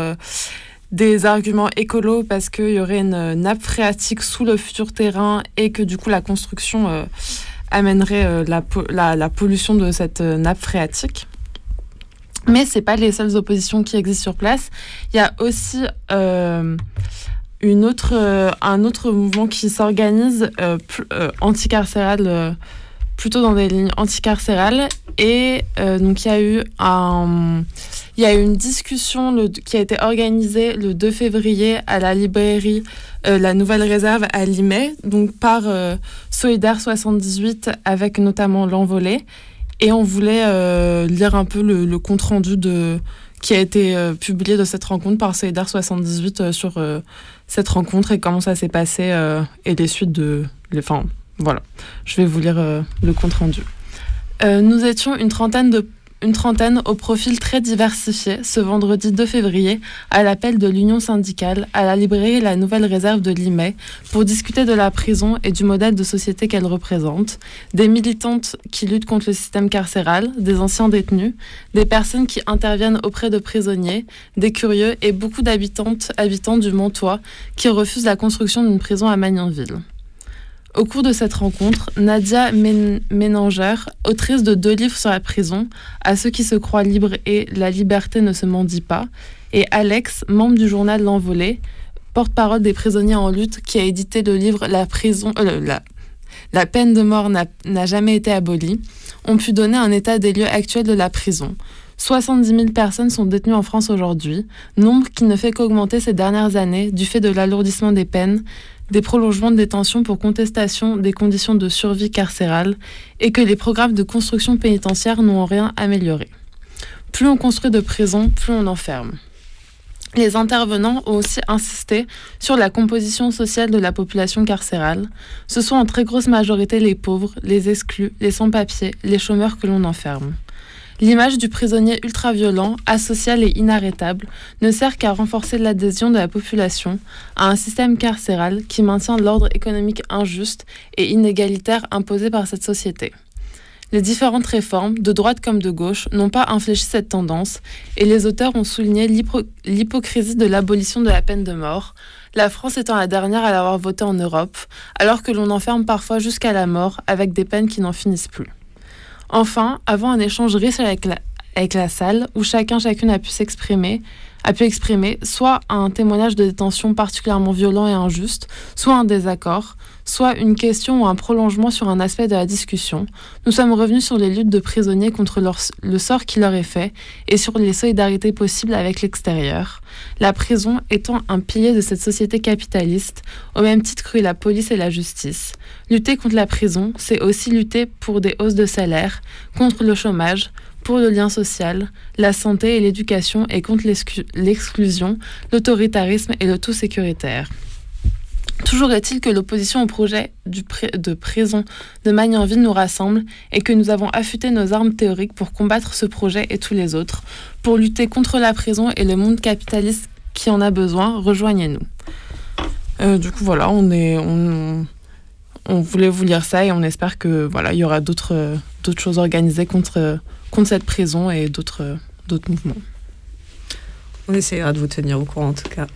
des arguments écolos parce qu'il y aurait une nappe phréatique sous le futur terrain et que du coup la construction amènerait euh, la, la, pollution de cette euh, nappe phréatique. Mais ce pas les seules oppositions qui existent sur place. Il y a aussi euh, une autre, un autre mouvement qui s'organise anticarcéral, plutôt dans des lignes anticarcérales. Et donc il y a eu un, il y a eu une discussion qui a été organisée le 2 février à la librairie euh, La Nouvelle Réserve à Limay, donc par euh, Solidaire 78 avec notamment l'envolée. Et on voulait euh, lire un peu le, compte-rendu de qui a été publié de cette rencontre par Solidaire 78 sur cette rencontre et comment ça s'est passé et les suites de... Enfin, voilà, je vais vous lire le compte-rendu. nous étions une trentaine de une trentaine au profil très diversifié ce vendredi 2 février à l'appel de l'Union syndicale à la librairie La Nouvelle Réserve de Limay pour discuter de la prison et du modèle de société qu'elle représente, des militantes qui luttent contre le système carcéral, des anciens détenus, des personnes qui interviennent auprès de prisonniers, des curieux et beaucoup d'habitantes, habitants du Montois qui refusent la construction d'une prison à Magnanville. Au cours de cette rencontre, Nadia Ménanger, autrice de deux livres sur la prison, À ceux qui se croient libres et La liberté ne se mendie pas, et Alex, membre du journal L'Envolée, porte-parole des prisonniers en lutte, qui a édité le livre La prison, euh, peine de mort n'a jamais été abolie, ont pu donner un état des lieux actuels de la prison. 70 000 personnes sont détenues en France aujourd'hui, nombre qui ne fait qu'augmenter ces dernières années du fait de l'alourdissement des peines, des prolongements de détention pour contestation des conditions de survie carcérale et que les programmes de construction pénitentiaire n'ont rien amélioré. Plus on construit de prisons, plus on enferme. Les intervenants ont aussi insisté sur la composition sociale de la population carcérale. Ce sont en très grosse majorité les pauvres, les exclus, les sans-papiers, les chômeurs que l'on enferme. L'image du prisonnier ultra-violent, asocial et inarrêtable ne sert qu'à renforcer l'adhésion de la population à un système carcéral qui maintient l'ordre économique injuste et inégalitaire imposé par cette société. Les différentes réformes, de droite comme de gauche, n'ont pas infléchi cette tendance, et les auteurs ont souligné l'hypocrisie de l'abolition de la peine de mort, la France étant la dernière à l'avoir votée en Europe, alors que l'on enferme parfois jusqu'à la mort avec des peines qui n'en finissent plus. Enfin, avant un échange riche avec la, salle, où chacun, chacune a pu a pu exprimer soit un témoignage de détention particulièrement violent et injuste, soit un désaccord, soit une question ou un prolongement sur un aspect de la discussion. Nous sommes revenus sur les luttes de prisonniers contre le sort qui leur est fait et sur les solidarités possibles avec l'extérieur. La prison étant un pilier de cette société capitaliste, au même titre que la police et la justice. Lutter contre la prison, c'est aussi lutter pour des hausses de salaire, contre le chômage, pour le lien social, la santé et l'éducation et contre l'exclusion, l'autoritarisme et le tout sécuritaire. Toujours est-il que l'opposition au projet de prison de Magnanville nous rassemble et que nous avons affûté nos armes théoriques pour combattre ce projet et tous les autres, pour lutter contre la prison et le monde capitaliste qui en a besoin. Rejoignez-nous. Euh, du coup, voilà, on est, on, on, voulait vous lire ça et on espère que voilà, il y aura d'autres, d'autres choses organisées contre contre cette prison et d'autres d'autres mouvements. On essaiera de vous tenir au courant en tout cas.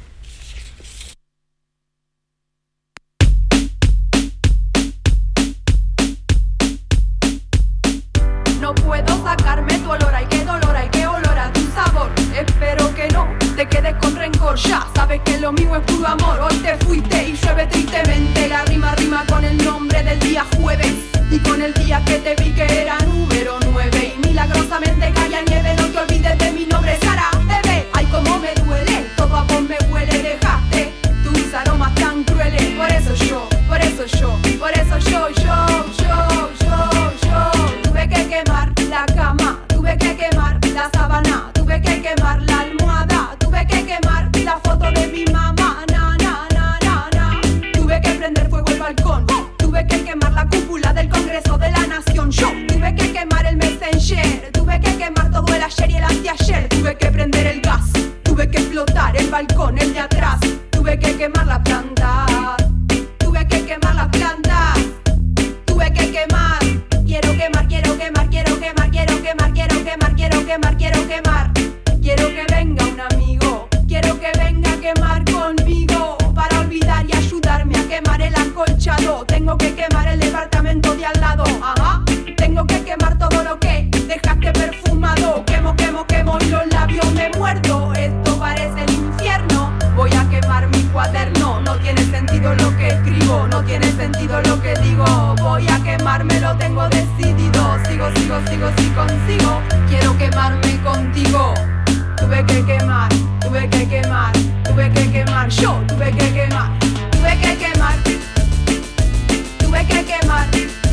Te quedes con rencor, ya sabes que lo mío es puro amor. Hoy te fuiste y llueve tristemente, la rima rima con el nombre del día jueves y con el día que te vi que era número 9 y milagrosamente caía nieve, no te olvides de mi nombre, Sara, bebé. Ay, como me duele, todo a vos me huele, dejaste tus aromas tan crueles. Por eso yo, por eso yo, por eso yo, yo, ayer y el anteayer, tuve que prender el gas, tuve que explotar el balcón, el de atrás, tuve que quemar la planta, tuve que quemar la planta, tuve que quemar, quiero quemar, quiero quemar, quiero quemar, quiero quemar, quiero quemar, quiero quemar, quiero quemar, quiero que venga un amigo, quiero que venga a quemar conmigo para olvidar y ayudarme a quemar el acolchado, tengo que quemar el departamento de al lado, tengo que quemar todo lo que dejaste perfumado, lo que digo, voy a quemarme, lo tengo decidido, sigo, sigo, sigo, si consigo, quiero quemarme contigo, tuve que quemar, tuve que quemar, tuve que quemar, yo tuve que quemar, tuve que quemar, tuve que quemar, tuve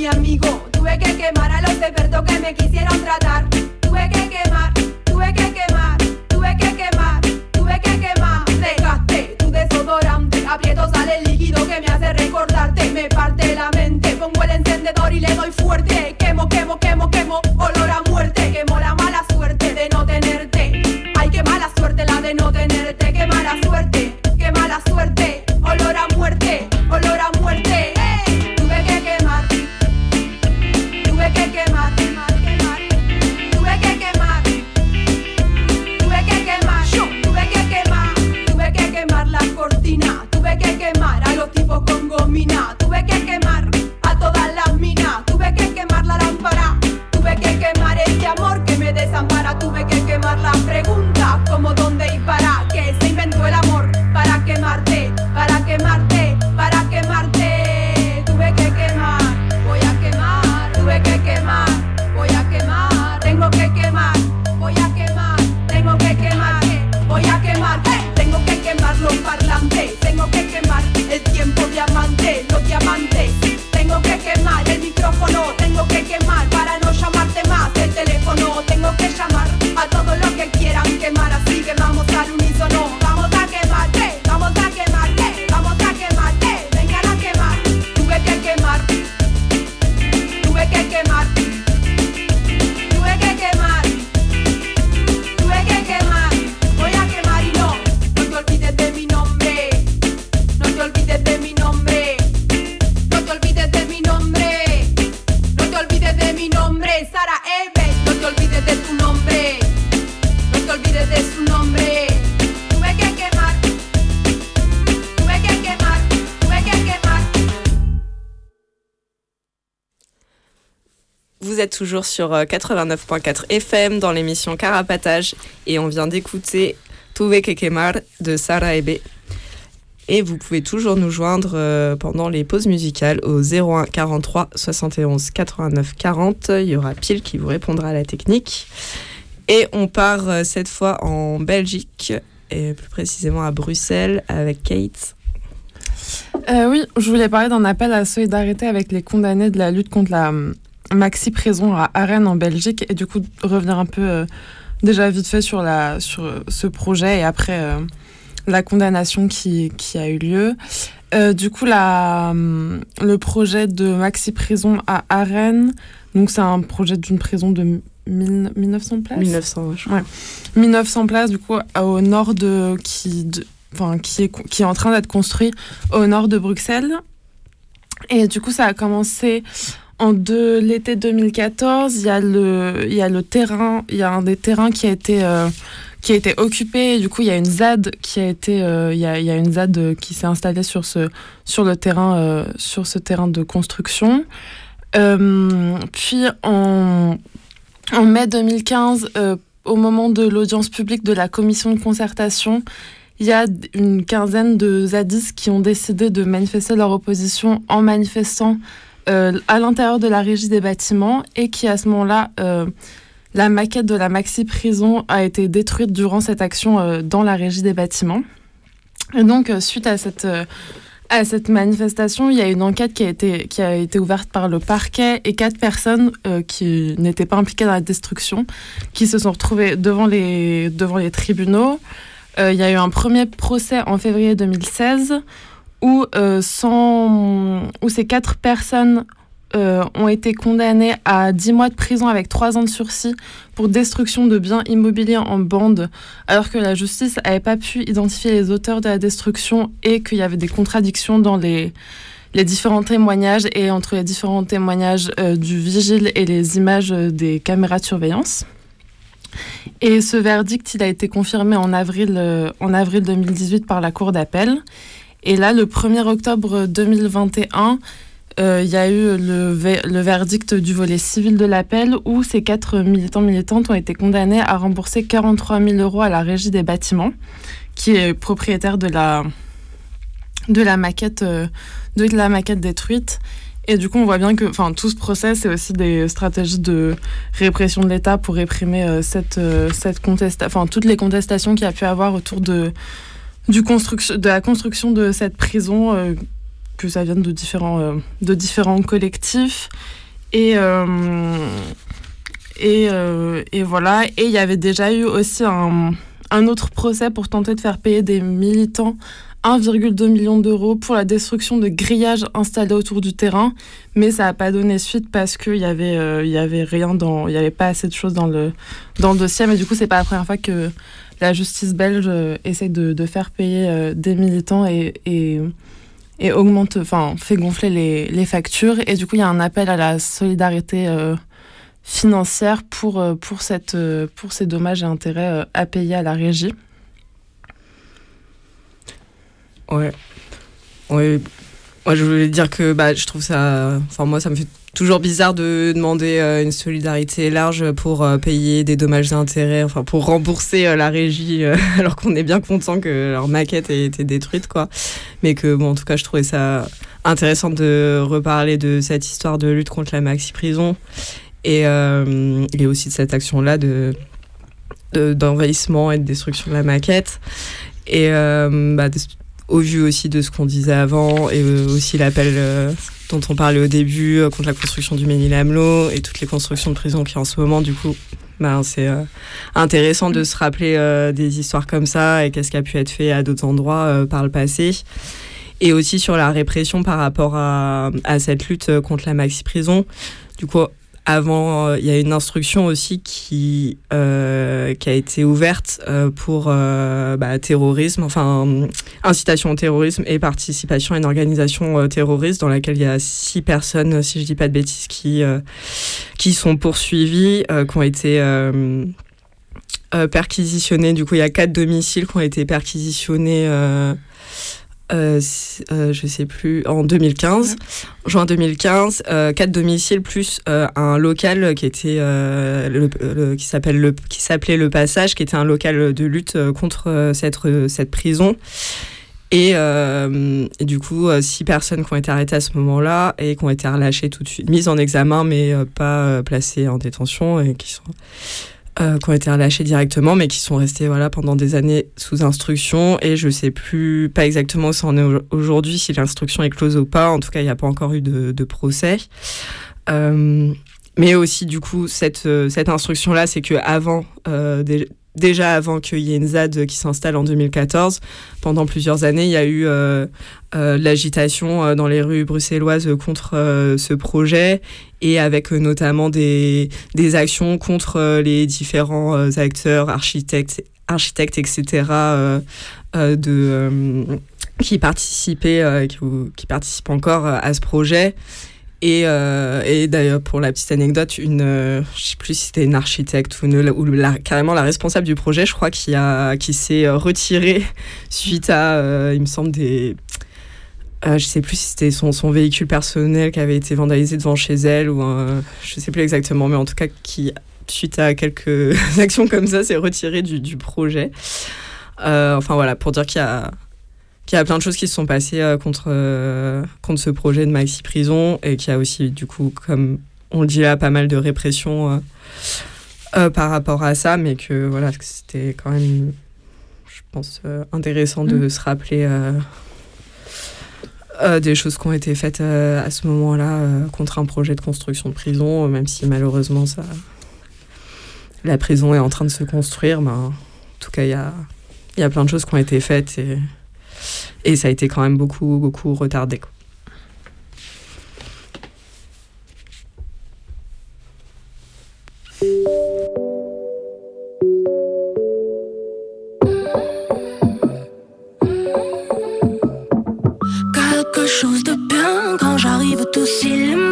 mi amigo, tuve que quemar a los expertos que me quisieron tratar, tuve que quemar, tuve que quemar, tuve que quemar, tuve que quemar, dejaste tu desodorante, aprieto sale el líquido que me hace recordarte, me parte la mente, pongo el encendedor y le doy fuerte, quemo, quemo, quemo, quemo, toujours sur 89.4 FM dans l'émission Carapatage et on vient d'écouter Tuve que quemar de Sarah Ebe. Et vous pouvez toujours nous joindre euh, pendant les pauses musicales au 01 43 71 89 40. Il y aura Pile qui vous répondra à la technique. Et on part euh, cette fois en Belgique, et plus précisément à Bruxelles, avec Kate. Euh, oui, je voulais parler d'un appel à solidarité avec les condamnés de la lutte contre la maxi-prison à Arène en Belgique et du coup revenir un peu déjà vite fait sur, la, sur ce projet et après la condamnation qui, qui a eu lieu. Euh, du coup, la, hum, le projet de maxi prison à Arène, donc c'est un projet d'une prison de 1900 places? 1900, ouais. 1900 places, du coup, au nord de. qui, enfin, qui, est, qui est en train d'être construit au nord de Bruxelles. Et du coup, ça a commencé en de l'été 2014. Il y, a le, il y a le terrain, il y a un des terrains qui a été. Euh, qui a été occupé. Du coup, il y a une ZAD qui a été, euh, y y a, une ZAD qui s'est installée sur ce, sur le terrain, euh, sur ce terrain de construction. Euh, puis en, en mai 2015, au moment de l'audience publique de la commission de concertation, il y a une quinzaine de zadistes qui ont décidé de manifester leur opposition en manifestant à l'intérieur de la régie des bâtiments et qui à ce moment-là la maquette de la maxi prison a été détruite durant cette action euh, dans la régie des bâtiments. Et donc, euh, suite à cette, euh, à cette manifestation, il y a une enquête qui a été, qui a été ouverte par le parquet et quatre personnes qui n'étaient pas impliquées dans la destruction, qui se sont retrouvées devant les, devant les tribunaux. il y a eu un premier procès en février 2016 où, sans, où ces quatre personnes euh, ont été condamnés à 10 mois de prison avec 3 ans de sursis pour destruction de biens immobiliers en bande, alors que la justice n'avait pas pu identifier les auteurs de la destruction et qu'il y avait des contradictions dans les, les différents témoignages et entre les différents témoignages euh, du vigile et les images des caméras de surveillance. Et ce verdict, il a été confirmé en avril, euh, en avril 2018 par la Cour d'appel. Et là, le 1er octobre 2021, euh, il y a eu le, le, verdict du volet civil de l'appel où ces quatre militants militantes ont été condamnés à rembourser 43 000 euros à la régie des bâtiments, qui est propriétaire de la, de la, maquette, euh, de la maquette détruite. Et du coup, on voit bien que tout ce procès, c'est aussi des stratégies de répression de l'État pour réprimer euh, cette, cette contestation, toutes les contestations qu'il y a pu avoir autour de, du construction, de la construction de cette prison que ça vienne de différents, euh, de différents collectifs. Et, euh, et, euh, et, voilà. Et il y avait déjà eu aussi un, un, autre procès pour tenter de faire payer des militants 1,2 million d'euros pour la destruction de grillages installés autour du terrain, mais ça n'a pas donné suite parce qu'il y avait, il y avait rien dans, il y avait pas assez de choses dans le, dans le dossier. Mais du coup, c'est pas la première fois que la justice belge essaie de, faire payer des militants et, augmente, enfin, fait gonfler les, factures. Et du coup, il y a un appel à la solidarité euh, financière euh, euh, pour ces dommages et intérêts à payer à la régie. Ouais. Ouais. Moi, je voulais dire que bah, je trouve ça. Enfin, moi, ça me fait toujours bizarre de demander euh, une solidarité large pour euh, payer des dommages d'intérêt, enfin pour rembourser euh, la régie, (laughs) alors qu'on est bien content que leur maquette ait été détruite, quoi. Mais que, bon, en tout cas, je trouvais ça intéressant de reparler de cette histoire de lutte contre la maxi-prison et, et aussi de cette action-là de d'envahissement et de destruction de la maquette. Et bah, au vu aussi de ce qu'on disait avant et aussi l'appel dont on parlait au début euh, contre la construction du Ménil-Amelot et toutes les constructions de prisons qui en ce moment, du coup, ben, c'est euh, intéressant de se rappeler euh, des histoires comme ça et qu'est-ce qui a pu être fait à d'autres endroits par le passé. Et aussi sur la répression par rapport à, à cette lutte contre la maxi-prison. Du coup, avant, euh, il y a une instruction aussi qui, euh, qui a été ouverte euh, pour bah, terrorisme, enfin incitation au terrorisme et participation à une organisation terroriste dans laquelle il y a six personnes, si je dis pas de bêtises, qui, qui sont poursuivies, qui ont été perquisitionnées. Du coup, il y a quatre domiciles qui ont été perquisitionnés euh, euh, je sais plus, en 2015, juin 2015, euh, quatre domiciles plus un local qui était le, qui s'appelle le qui s'appelait le Passage, qui était un local de lutte contre cette cette prison. Et, du coup, six personnes qui ont été arrêtées à ce moment-là et qui ont été relâchées tout de suite, mises en examen mais pas placées en détention et qui sont euh, qui ont été relâchés directement, mais qui sont restés voilà, pendant des années sous instruction. Et je ne sais plus, pas exactement où ça en est aujourd'hui, si l'instruction est close ou pas. En tout cas, il n'y a pas encore eu de, de procès. Euh, mais aussi, du coup, cette, euh, cette instruction-là, c'est qu'avant, euh, déjà avant qu'il y ait une ZAD qui s'installe en 2014, pendant plusieurs années, il y a eu euh, euh, l'agitation euh, dans les rues bruxelloises contre ce projet et avec notamment des, actions contre les différents acteurs, architectes, architectes etc., de, qui participaient, qui participent encore à ce projet. Et, euh, et d'ailleurs, pour la petite anecdote, une, euh, je sais plus si c'était une architecte ou, carrément la responsable du projet, je crois, qui, qui s'est retirée (laughs) suite à, euh, il me semble, des. Euh, je sais plus si c'était son, son véhicule personnel qui avait été vandalisé devant chez elle ou je sais plus exactement, mais en tout cas qui, suite à quelques (laughs) actions comme ça, s'est retiré du, du projet. Enfin voilà, pour dire qu'il y a qu'il y a plein de choses qui se sont passées euh, contre, euh, contre ce projet de Maxi Prison et qu'il y a aussi, du coup, comme on le dit là, pas mal de répression euh, par rapport à ça, mais que voilà, c'était quand même, je pense, intéressant de mm. se rappeler. des choses qui ont été faites à ce moment-là contre un projet de construction de prison, même si malheureusement ça, la prison est en train de se construire. Ben, en tout cas, il y a, y a plein de choses qui ont été faites et et ça a été quand même beaucoup, beaucoup retardé. Quelque chose de bien quand j'arrive tout s'illumine.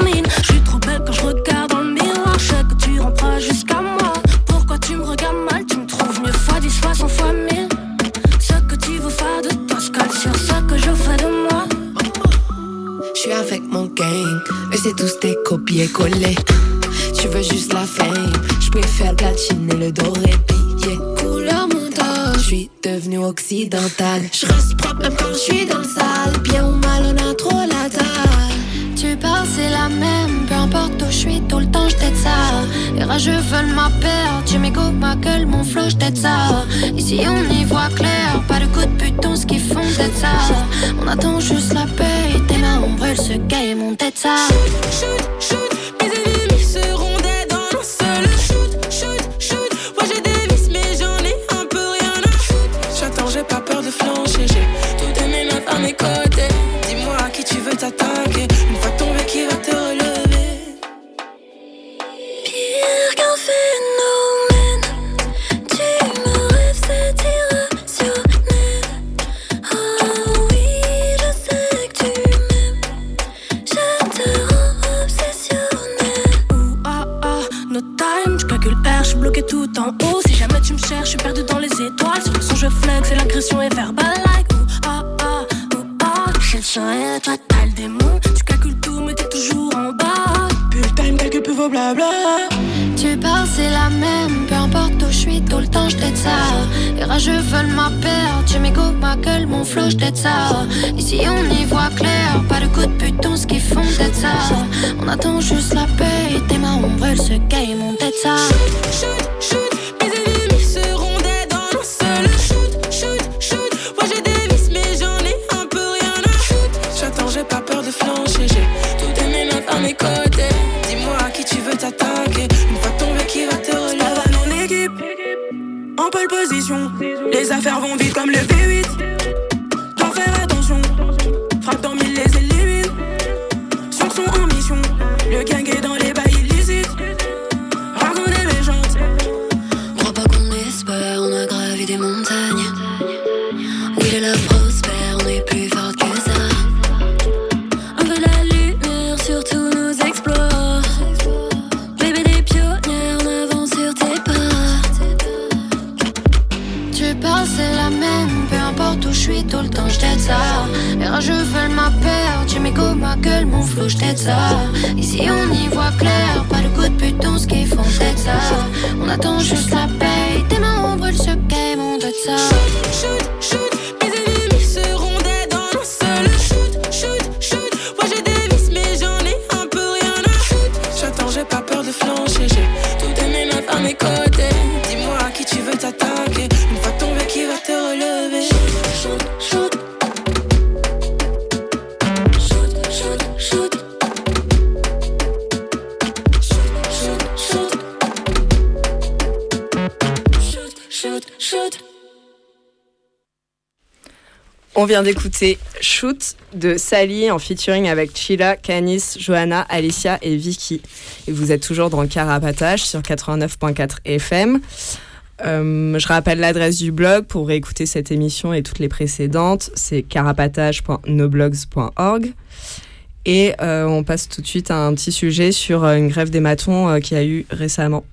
On vient d'écouter Shoot de Sally en featuring avec Chila, Canis, Johanna, Alicia et Vicky. Et vous êtes toujours dans Carapatage sur 89.4 FM. Euh, je rappelle l'adresse du blog pour réécouter cette émission et toutes les précédentes. C'est carapatage.noblogs.org. Et euh, on passe tout de suite à un petit sujet sur euh, une grève des matons euh, qui a eu récemment.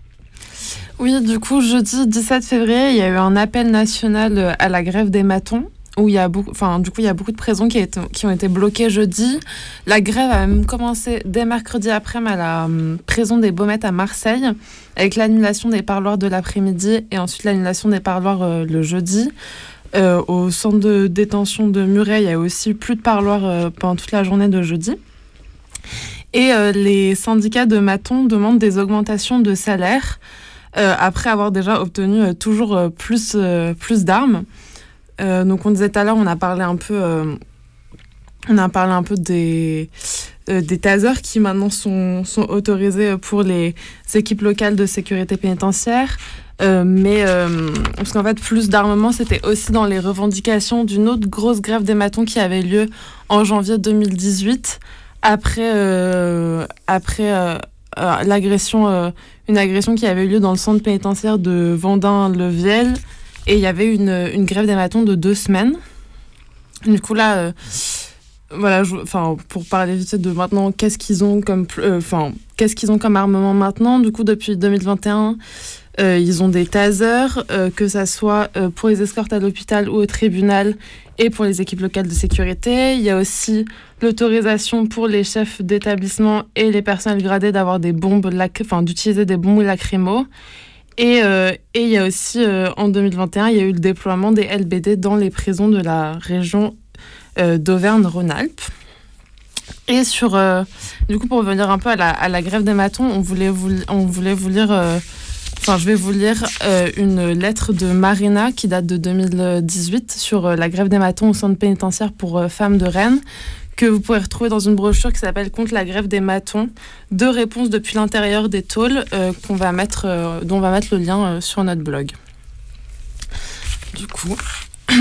Oui, du coup, jeudi 17 février, il y a eu un appel national à la grève des matons. Où il y a beaucoup, enfin, du coup, il y a beaucoup de prisons qui, ont été bloquées jeudi. La grève a même commencé dès mercredi après-midi à la hum, prison des Baumettes à Marseille, avec l'annulation des parloirs de l'après-midi et ensuite l'annulation des parloirs euh, le jeudi. Euh, au centre de détention de Muret, il y a aussi plus de parloirs euh, pendant toute la journée de jeudi. Et les syndicats de matons demandent des augmentations de salaire après avoir déjà obtenu toujours plus, plus d'armes. Euh, donc on disait tout à l'heure, on a parlé un peu, euh, on a parlé un peu des, euh, des tasers qui maintenant sont, sont autorisés pour les équipes locales de sécurité pénitentiaire. Mais euh, parce qu'en fait, plus d'armement, c'était aussi dans les revendications d'une autre grosse grève des matons qui avait lieu en janvier 2018 après, après l'agression, une agression qui avait eu lieu dans le centre pénitentiaire de Vendin-le-Viel. Et il y avait une, grève des matons de deux semaines. Du coup, là, euh, voilà, pour parler de maintenant, qu'est-ce qu'ils ont comme, euh, qu'est-ce qu'ils ont comme armement maintenant? Du coup, depuis 2021, euh, ils ont des tasers, que ça soit pour les escortes à l'hôpital ou au tribunal, et pour les équipes locales de sécurité. Il y a aussi l'autorisation pour les chefs d'établissement et les personnels gradés d'avoir des bombes, d'utiliser des bombes lacrymo. Et, euh, et il y a aussi, euh, en 2021, il y a eu le déploiement des LBD dans les prisons de la région euh, d'Auvergne-Rhône-Alpes. Et sur, du coup, pour revenir un peu à la, grève des matons, on voulait vous, on voulait vous lire, enfin, je vais vous lire une lettre de Marina qui date de 2018 sur la grève des matons au centre pénitentiaire pour femmes de Rennes, que vous pourrez retrouver dans une brochure qui s'appelle Contre la grève des matons. Deux réponses depuis l'intérieur des tôles euh, qu'on va mettre, euh, dont on va mettre le lien euh, sur notre blog. Du coup, (clears throat)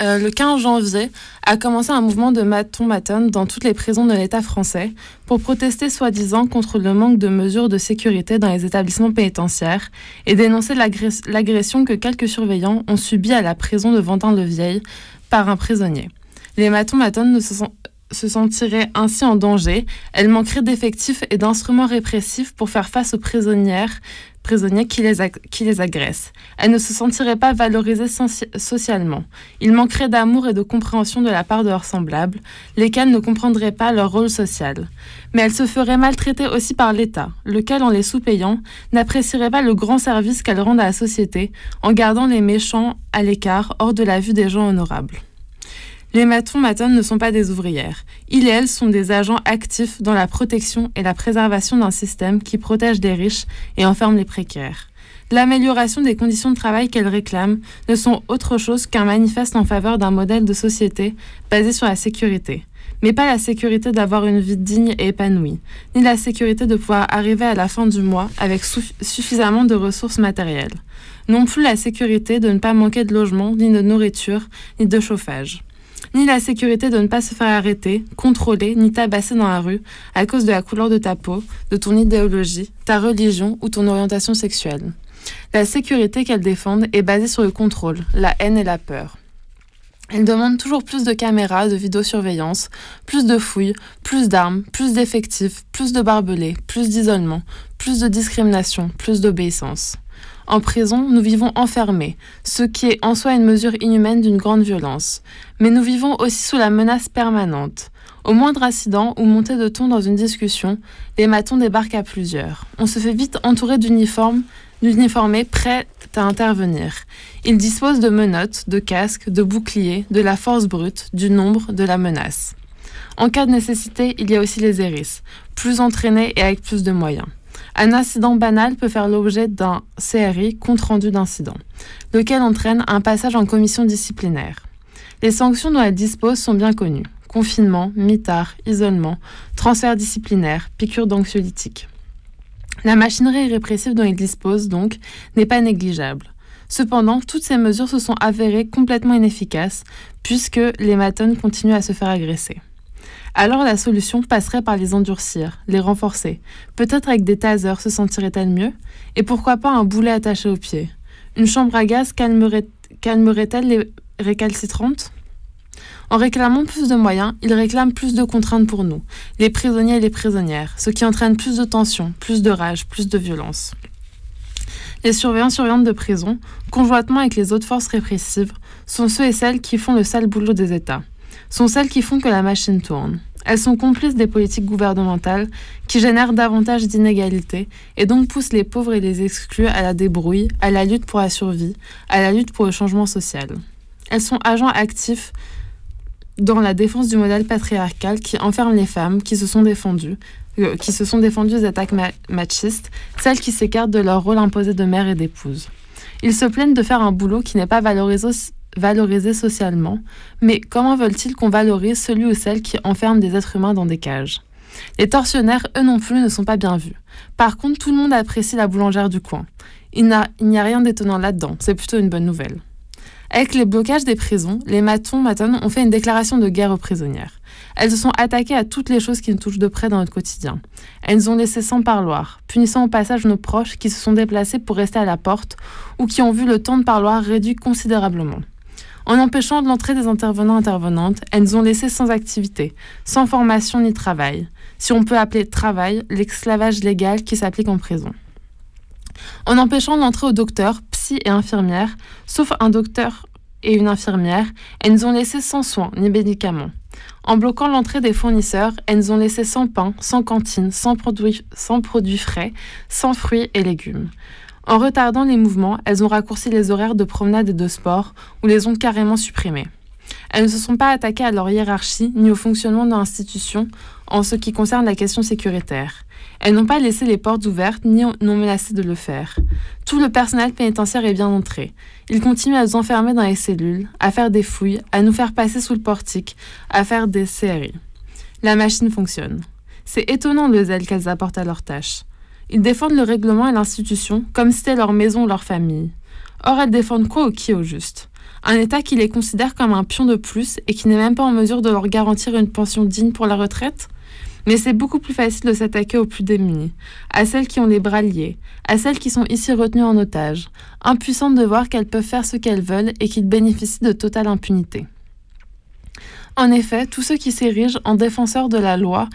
le 15 janvier a commencé un mouvement de matons-matonnes dans toutes les prisons de l'État français pour protester soi-disant contre le manque de mesures de sécurité dans les établissements pénitentiaires et dénoncer l'agress- l'agression que quelques surveillants ont subie à la prison de Vendin-le-Vieil par un prisonnier. Les matons-matonnes ne se sont se sentiraient ainsi en danger, elles manqueraient d'effectifs et d'instruments répressifs pour faire face aux prisonnières, prisonniers qui les, agressent. Elles ne se sentiraient pas valorisées sensi- socialement. Il manquerait d'amour et de compréhension de la part de leurs semblables, lesquels ne comprendraient pas leur rôle social. Mais elles se feraient maltraiter aussi par l'État, lequel, en les sous-payant, n'apprécierait pas le grand service qu'elles rendent à la société en gardant les méchants à l'écart, hors de la vue des gens honorables. Les matons matonnes ne sont pas des ouvrières. Ils et elles sont des agents actifs dans la protection et la préservation d'un système qui protège les riches et enferme les précaires. L'amélioration des conditions de travail qu'elles réclament ne sont autre chose qu'un manifeste en faveur d'un modèle de société basé sur la sécurité. Mais pas la sécurité d'avoir une vie digne et épanouie, ni la sécurité de pouvoir arriver à la fin du mois avec suff- suffisamment de ressources matérielles. Non plus la sécurité de ne pas manquer de logement, ni de nourriture, ni de chauffage ni la sécurité de ne pas se faire arrêter, contrôler, ni tabasser dans la rue à cause de la couleur de ta peau, de ton idéologie, ta religion ou ton orientation sexuelle. La sécurité qu'elles défendent est basée sur le contrôle, la haine et la peur. Elles demandent toujours plus de caméras, de vidéosurveillance, plus de fouilles, plus d'armes, plus d'effectifs, plus de barbelés, plus d'isolement, plus de discrimination, plus d'obéissance. En prison, nous vivons enfermés, ce qui est en soi une mesure inhumaine d'une grande violence. Mais nous vivons aussi sous la menace permanente. Au moindre incident ou montée de ton dans une discussion, les matons débarquent à plusieurs. On se fait vite entourer d'uniformes, d'uniformés prêts à intervenir. Ils disposent de menottes, de casques, de boucliers, de la force brute, du nombre, de la menace. En cas de nécessité, il y a aussi les hérisses, plus entraînés et avec plus de moyens. Un incident banal peut faire l'objet d'un CRI, compte rendu d'incident, lequel entraîne un passage en commission disciplinaire. Les sanctions dont elle dispose sont bien connues. Confinement, mitard, isolement, transfert disciplinaire, piqûre d'anxiolytique. La machinerie répressive dont il dispose, donc, n'est pas négligeable. Cependant, toutes ces mesures se sont avérées complètement inefficaces, puisque les matones continuent à se faire agresser. Alors la solution passerait par les endurcir, les renforcer. Peut-être avec des tasers se sentirait-elle mieux? Et pourquoi pas un boulet attaché au pied Une chambre à gaz calmerait-elle les récalcitrantes? En réclamant plus de moyens, ils réclament plus de contraintes pour nous, les prisonniers et les prisonnières, ce qui entraîne plus de tension, plus de rage, plus de violence. Les surveillants surveillantes de prison, conjointement avec les autres forces répressives, sont ceux et celles qui font le sale boulot des États, sont celles qui font que la machine tourne. Elles sont complices des politiques gouvernementales qui génèrent davantage d'inégalités et donc poussent les pauvres et les exclus à la débrouille, à la lutte pour la survie, à la lutte pour le changement social. Elles sont agents actifs dans la défense du modèle patriarcal qui enferme les femmes qui se sont défendues, euh, qui se sont défendues des attaques machistes, celles qui s'écartent de leur rôle imposé de mère et d'épouse. Ils se plaignent de faire un boulot qui n'est pas valorisé, valorisé socialement, mais comment veulent-ils qu'on valorise celui ou celle qui enferme des êtres humains dans des cages? Les tortionnaires, eux non plus, ne sont pas bien vus. Par contre, tout le monde apprécie la boulangère du coin. Il n'y a rien d'étonnant là-dedans, c'est plutôt une bonne nouvelle. Avec les blocages des prisons, les matons matonnes ont fait une déclaration de guerre aux prisonnières. Elles se sont attaquées à toutes les choses qui nous touchent de près dans notre quotidien. Elles nous ont laissé sans parloir, punissant au passage nos proches qui se sont déplacés pour rester à la porte ou qui ont vu le temps de parloir réduit considérablement. En empêchant l'entrée des intervenants intervenantes, elles nous ont laissé sans activité, sans formation ni travail, si on peut appeler travail l'esclavage légal qui s'applique en prison. En empêchant l'entrée aux docteurs, psy et infirmières, sauf un docteur et une infirmière, elles nous ont laissé sans soins ni médicaments. En bloquant l'entrée des fournisseurs, elles nous ont laissé sans pain, sans cantine, sans produits frais, sans fruits et légumes. En retardant les mouvements, elles ont raccourci les horaires de promenade et de sport ou les ont carrément supprimés. Elles ne se sont pas attaquées à leur hiérarchie ni au fonctionnement de l'institution en ce qui concerne la question sécuritaire. Elles n'ont pas laissé les portes ouvertes ni n'ont menacé de le faire. Tout le personnel pénitentiaire est bien entré. Ils continuent à nous enfermer dans les cellules, à faire des fouilles, à nous faire passer sous le portique, à faire des séries. La machine fonctionne. C'est étonnant le zèle qu'elles apportent à leurs tâches. Ils défendent le règlement et l'institution comme si c'était leur maison ou leur famille. Or, elles défendent quoi ou qui au juste? Un État qui les considère comme un pion de plus et qui n'est même pas en mesure de leur garantir une pension digne pour la retraite? Mais c'est beaucoup plus facile de s'attaquer aux plus démunis, à celles qui ont les bras liés, à celles qui sont ici retenues en otage, impuissantes de voir qu'elles peuvent faire ce qu'elles veulent et qu'ils bénéficient de totale impunité. En effet, tous ceux qui s'érigent en défenseurs de la loi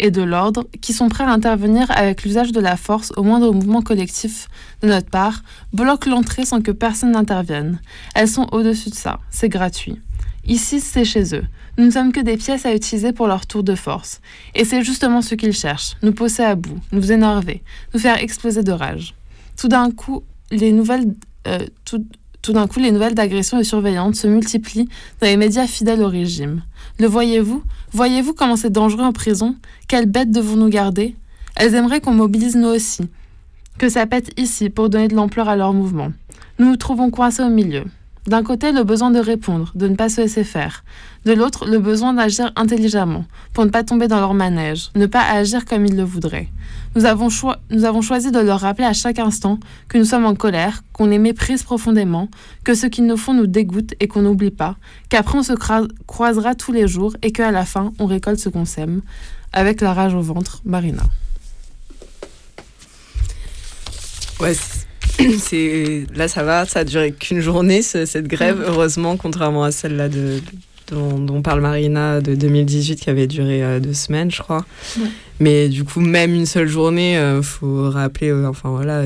et de l'ordre, qui sont prêts à intervenir avec l'usage de la force au moindre mouvement collectif de notre part, bloquent l'entrée sans que personne n'intervienne. Elles sont au-dessus de ça, c'est gratuit. Ici, c'est chez eux. Nous ne sommes que des pièces à utiliser pour leur tour de force. Et c'est justement ce qu'ils cherchent, nous pousser à bout, nous énerver, nous faire exploser de rage. Tout d'un coup, les nouvelles, euh, tout, d'un d'agressions et surveillantes se multiplient dans les médias fidèles au régime. Le voyez-vous? Voyez-vous comment c'est dangereux en prison? Quelles bêtes devons-nous garder? Elles aimeraient qu'on mobilise nous aussi, que ça pète ici pour donner de l'ampleur à leur mouvement. Nous nous trouvons coincés au milieu. D'un côté, le besoin de répondre, de ne pas se laisser faire. De l'autre, le besoin d'agir intelligemment, pour ne pas tomber dans leur manège, ne pas agir comme ils le voudraient. Nous avons, nous avons choisi de leur rappeler à chaque instant que nous sommes en colère, qu'on les méprise profondément, que ce qu'ils nous font nous dégoûte et qu'on n'oublie pas, qu'après on se croisera tous les jours et qu'à la fin, on récolte ce qu'on sème. Avec la rage au ventre, Marina. Ouais, c'est là ça va, ça a duré qu'une journée cette grève, mm. heureusement, contrairement à celle-là de, dont, parle Marina de 2018 qui avait duré euh, deux semaines, je crois. Mais du coup, même une seule journée, euh, faut rappeler, euh, enfin voilà,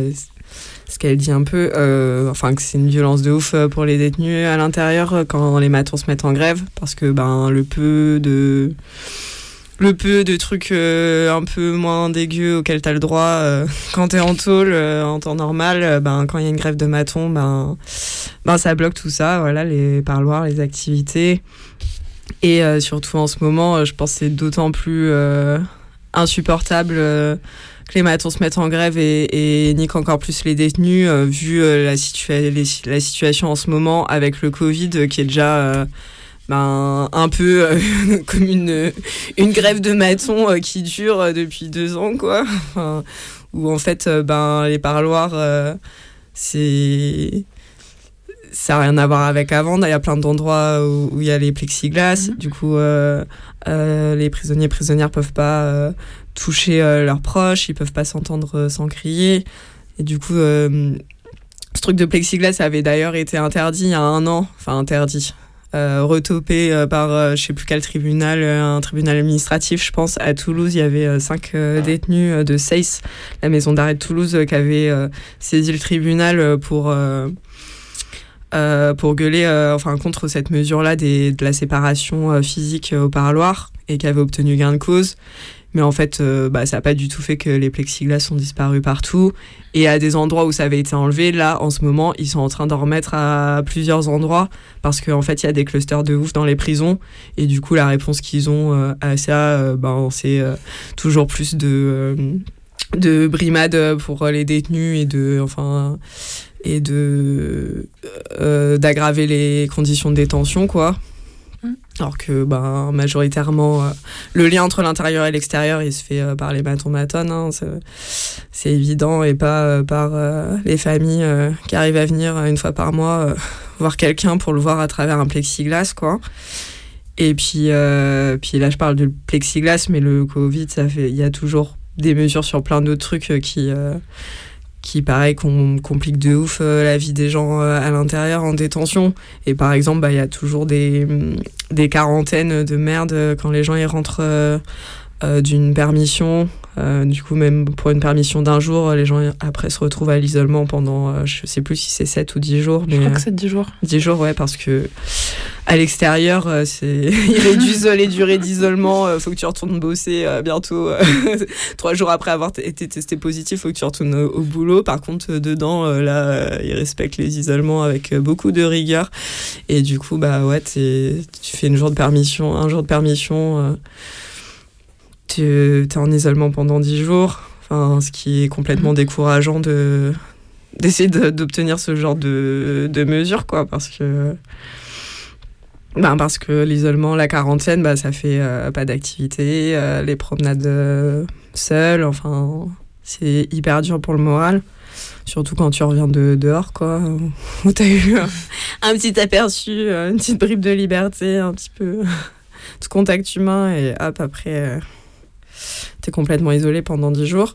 ce qu'elle dit un peu, euh, enfin que c'est une violence de ouf pour les détenus à l'intérieur quand les matons se mettent en grève, parce que ben le peu de le peu de trucs euh, un peu moins dégueux auxquels tu as le droit euh, (laughs) quand tu es en tôle euh, en temps normal, euh, ben quand il y a une grève de matons, ben ben ça bloque tout ça, voilà les parloirs, les activités. Et surtout en ce moment, je pense c'est d'autant plus insupportable que les matons se mettent en grève et, niquent encore plus les détenus, vu la, la situation en ce moment avec le Covid qui est déjà ben, un peu euh, (laughs) comme une, une grève de matons euh, qui dure euh, depuis deux ans, quoi. Enfin, où en fait, euh, ben, les parloirs, c'est ça n'a rien à voir avec avant. Il y a plein d'endroits où où il y a les plexiglas. Du coup, les prisonniers et prisonnières peuvent pas toucher leurs proches, ils peuvent pas s'entendre sans crier. Et du coup, ce truc de plexiglas avait d'ailleurs été interdit il y a un an. Enfin, interdit. Euh, retopé euh, par euh, je sais plus quel tribunal, un tribunal administratif, je pense. À Toulouse, il y avait cinq euh, détenus de SEIS, la maison d'arrêt de Toulouse, qui avait saisi le tribunal pour. pour gueuler euh, enfin, contre cette mesure-là de la séparation euh, physique euh, au parloir et qui avait obtenu gain de cause. Mais en fait, euh, bah, ça n'a pas du tout fait que les plexiglas sont disparus partout. Et à des endroits où ça avait été enlevé, là, en ce moment, ils sont en train d'en remettre à plusieurs endroits parce qu'en fait, il y a des clusters de ouf dans les prisons. Et du coup, la réponse qu'ils ont euh, à ça, euh, ben, c'est toujours plus de, de brimades pour les détenus et de. Enfin, et de d'aggraver les conditions de détention quoi alors que ben, majoritairement euh, le lien entre l'intérieur et l'extérieur il se fait euh, par les matons matonnes hein, c'est- évident et pas euh, par les familles qui arrivent à venir une fois par mois (laughs) voir quelqu'un pour le voir à travers un plexiglas quoi. Et puis puis là je parle de plexiglas mais le covid il y a toujours des mesures sur plein d'autres trucs qui qui pareil com- complique de ouf euh, la vie des gens euh, à l'intérieur en détention. Et par exemple bah, il y a toujours des, des quarantaines de merde euh, quand les gens ils rentrent d'une permission Euh, du coup même pour une permission d'un jour euh, les gens après se retrouvent à l'isolement pendant euh, je sais plus si c'est 7 ou 10 jours Je mais crois euh, que c'est 10 jours. 10 jours, ouais, parce que à l'extérieur, c'est (laughs) ils réduisent les durées d'isolement. faut que tu retournes bosser bientôt. (laughs) Trois jours après avoir été testé positif, faut que tu retournes au, au boulot. Par contre, dedans, là, ils respectent les isolements avec beaucoup de rigueur. Et du coup, bah ouais, tu fais une jour de permission, un jour de permission. Tu es en isolement pendant 10 jours. Enfin, ce qui est complètement décourageant de d'essayer de- d'obtenir ce genre de, de mesures, quoi, parce que. Ben parce que l'isolement, la quarantaine, bah, ça fait euh, pas d'activité, euh, les promenades euh, seules, enfin, c'est hyper dur pour le moral. Surtout quand tu reviens de dehors, quoi, où (laughs) t'as eu un petit aperçu, une petite bribe de liberté, un petit peu (laughs) de contact humain, et hop, après, t'es complètement isolé pendant 10 jours.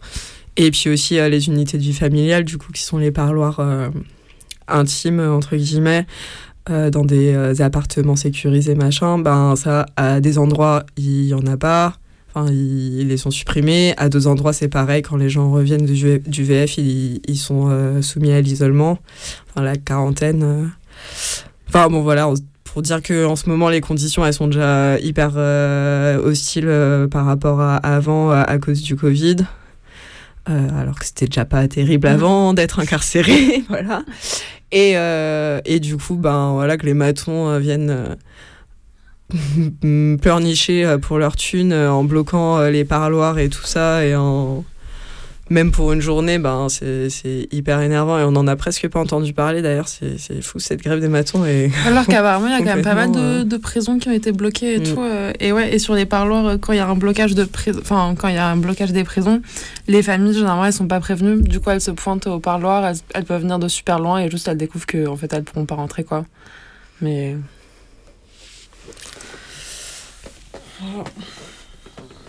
Et puis aussi euh, les unités de vie familiale, du coup, qui sont les parloirs euh, intimes, entre guillemets, euh, dans des appartements sécurisés, machin. Ben, ça, à des endroits, il y en a pas. Enfin, ils, les sont supprimés. À deux endroits, c'est pareil. Quand les gens reviennent du, du VF, ils, ils sont soumis à l'isolement. Enfin, la quarantaine. Enfin, bon, voilà. Pour dire que en ce moment, les conditions, elles sont déjà hyper euh, hostiles euh, par rapport à avant, à, à cause du Covid. Euh, alors que c'était déjà pas terrible avant d'être incarcéré, (laughs) voilà. Et, et du coup, ben voilà, que les matons viennent (laughs) pleurnicher pour leur thune en bloquant les parloirs et tout ça, et en même pour une journée, ben c'est hyper énervant et on en a presque pas entendu parler d'ailleurs. C'est fou cette grève des matons et (laughs) Alors qu'apparemment, il y a quand même pas mal de, de prisons qui ont été bloquées et Mm. tout. euh, et ouais, et sur les parloirs, euh, quand il y a un blocage de prison, enfin, quand il y a un blocage des prisons, les familles, généralement, elles sont pas prévenues. Du coup, elles se pointent au parloir, elles, elles peuvent venir de super loin et juste elles découvrent que, en fait, elles pourront pas rentrer, quoi. Mais.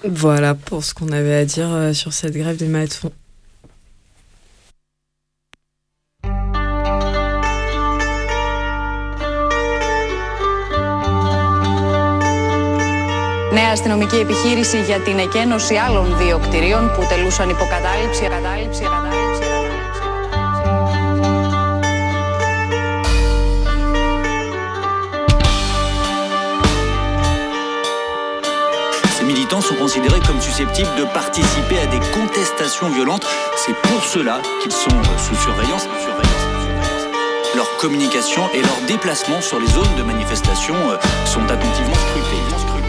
Voilà pour ce qu'on avait à dire euh, sur cette grève des matons. Νέα αστυνομική επιχείρηση για την εκένωση άλλων δύο κτηρίων που τελούσαν υποκατάληψη, κατάληψη, κατάληψη. Sont considérés comme susceptibles de participer à des contestations violentes. C'est pour cela qu'ils sont euh, sous surveillance. Leur communication et leur déplacement sur les zones de manifestation euh, sont attentivement scrutés.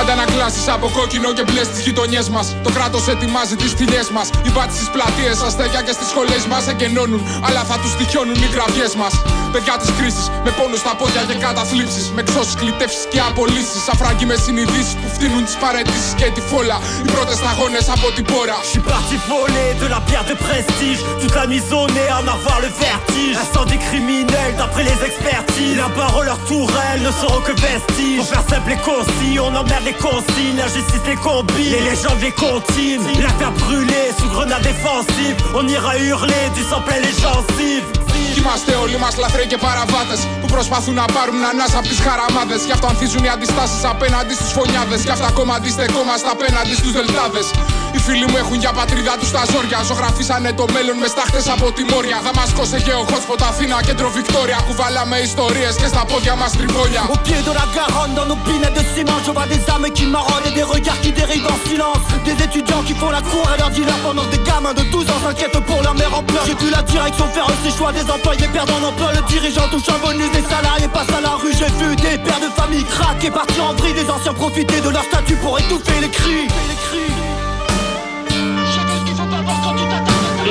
Αντανακλάσεις από κόκκινο και μπλες στι γειτονιές μας. Το κράτος ετοιμάζει τις τηλιέ μας. Οι μπάτι στις πλατείες, αστέκια και στις σχολές μας εγκαινώνουν. Αλλά θα τους τυχιώνουν οι γραφιές μας. Παιδιά της κρίσης, με πόνο στα πόδια και καταθλίψεις. Με ξώσει, κλητεύσεις και απολύσεις. Αφράγκοι με συνειδήσεις που φτύνουν τις παρετήσεις και τη φόλα. Οι πρώτες σταγόνες από την πόρα. Je suis parti voler de la pierre de prestige. Toute la nuit zonée, en avoir le vertige. Incendie criminel d'après les expertises. La parole, leur tourelle ne seront que vestiges. Pour faire simple et concis, on emmerde les consignes. La justice les combine, les légendes les continuent. La terre brûlée sous grenade défensive. On ira hurler du sang plein les gencives. Κι είμαστε όλοι μας λαθρέοι και παραβάτες που προσπαθούν να πάρουν ανάσα από τις χαραμάδες. Γι' αυτό ανθίζουν οι αντιστάσεις απέναντι στου φωνιάδες. Γι' αυτά ακόμα αντιστεκόμαστε απέναντι στους δελτάδες. Οι φίλοι μου έχουν για πατρίδα του τα ζόρια. Ζωγραφίσανε το μέλλον με στάχτε από τη Μόρια. Δαμασκό σε γεωχότspot Αθήνα, κέντρο Βικτόρια. Κουβάλαμε ιστορίε και στα πόδια μα τριβόλια. Au pied de la Garonne, dans nos pinettes de ciment, je vois des âmes qui marronnent et des regards qui dérivent en silence. Des étudiants qui font la cour à leur dealer pendant que des gamins de 12 ans s'inquiètent pour leur mère en pleurs. J'ai vu la direction faire ses choix, des employés perdant en emploi. Le dirigeant touche un bonus, des salariés passent à la rue. J'ai vu des pères de famille craquer, partir en vrille, des anciens profiter de leur statut pour étouffer les cris.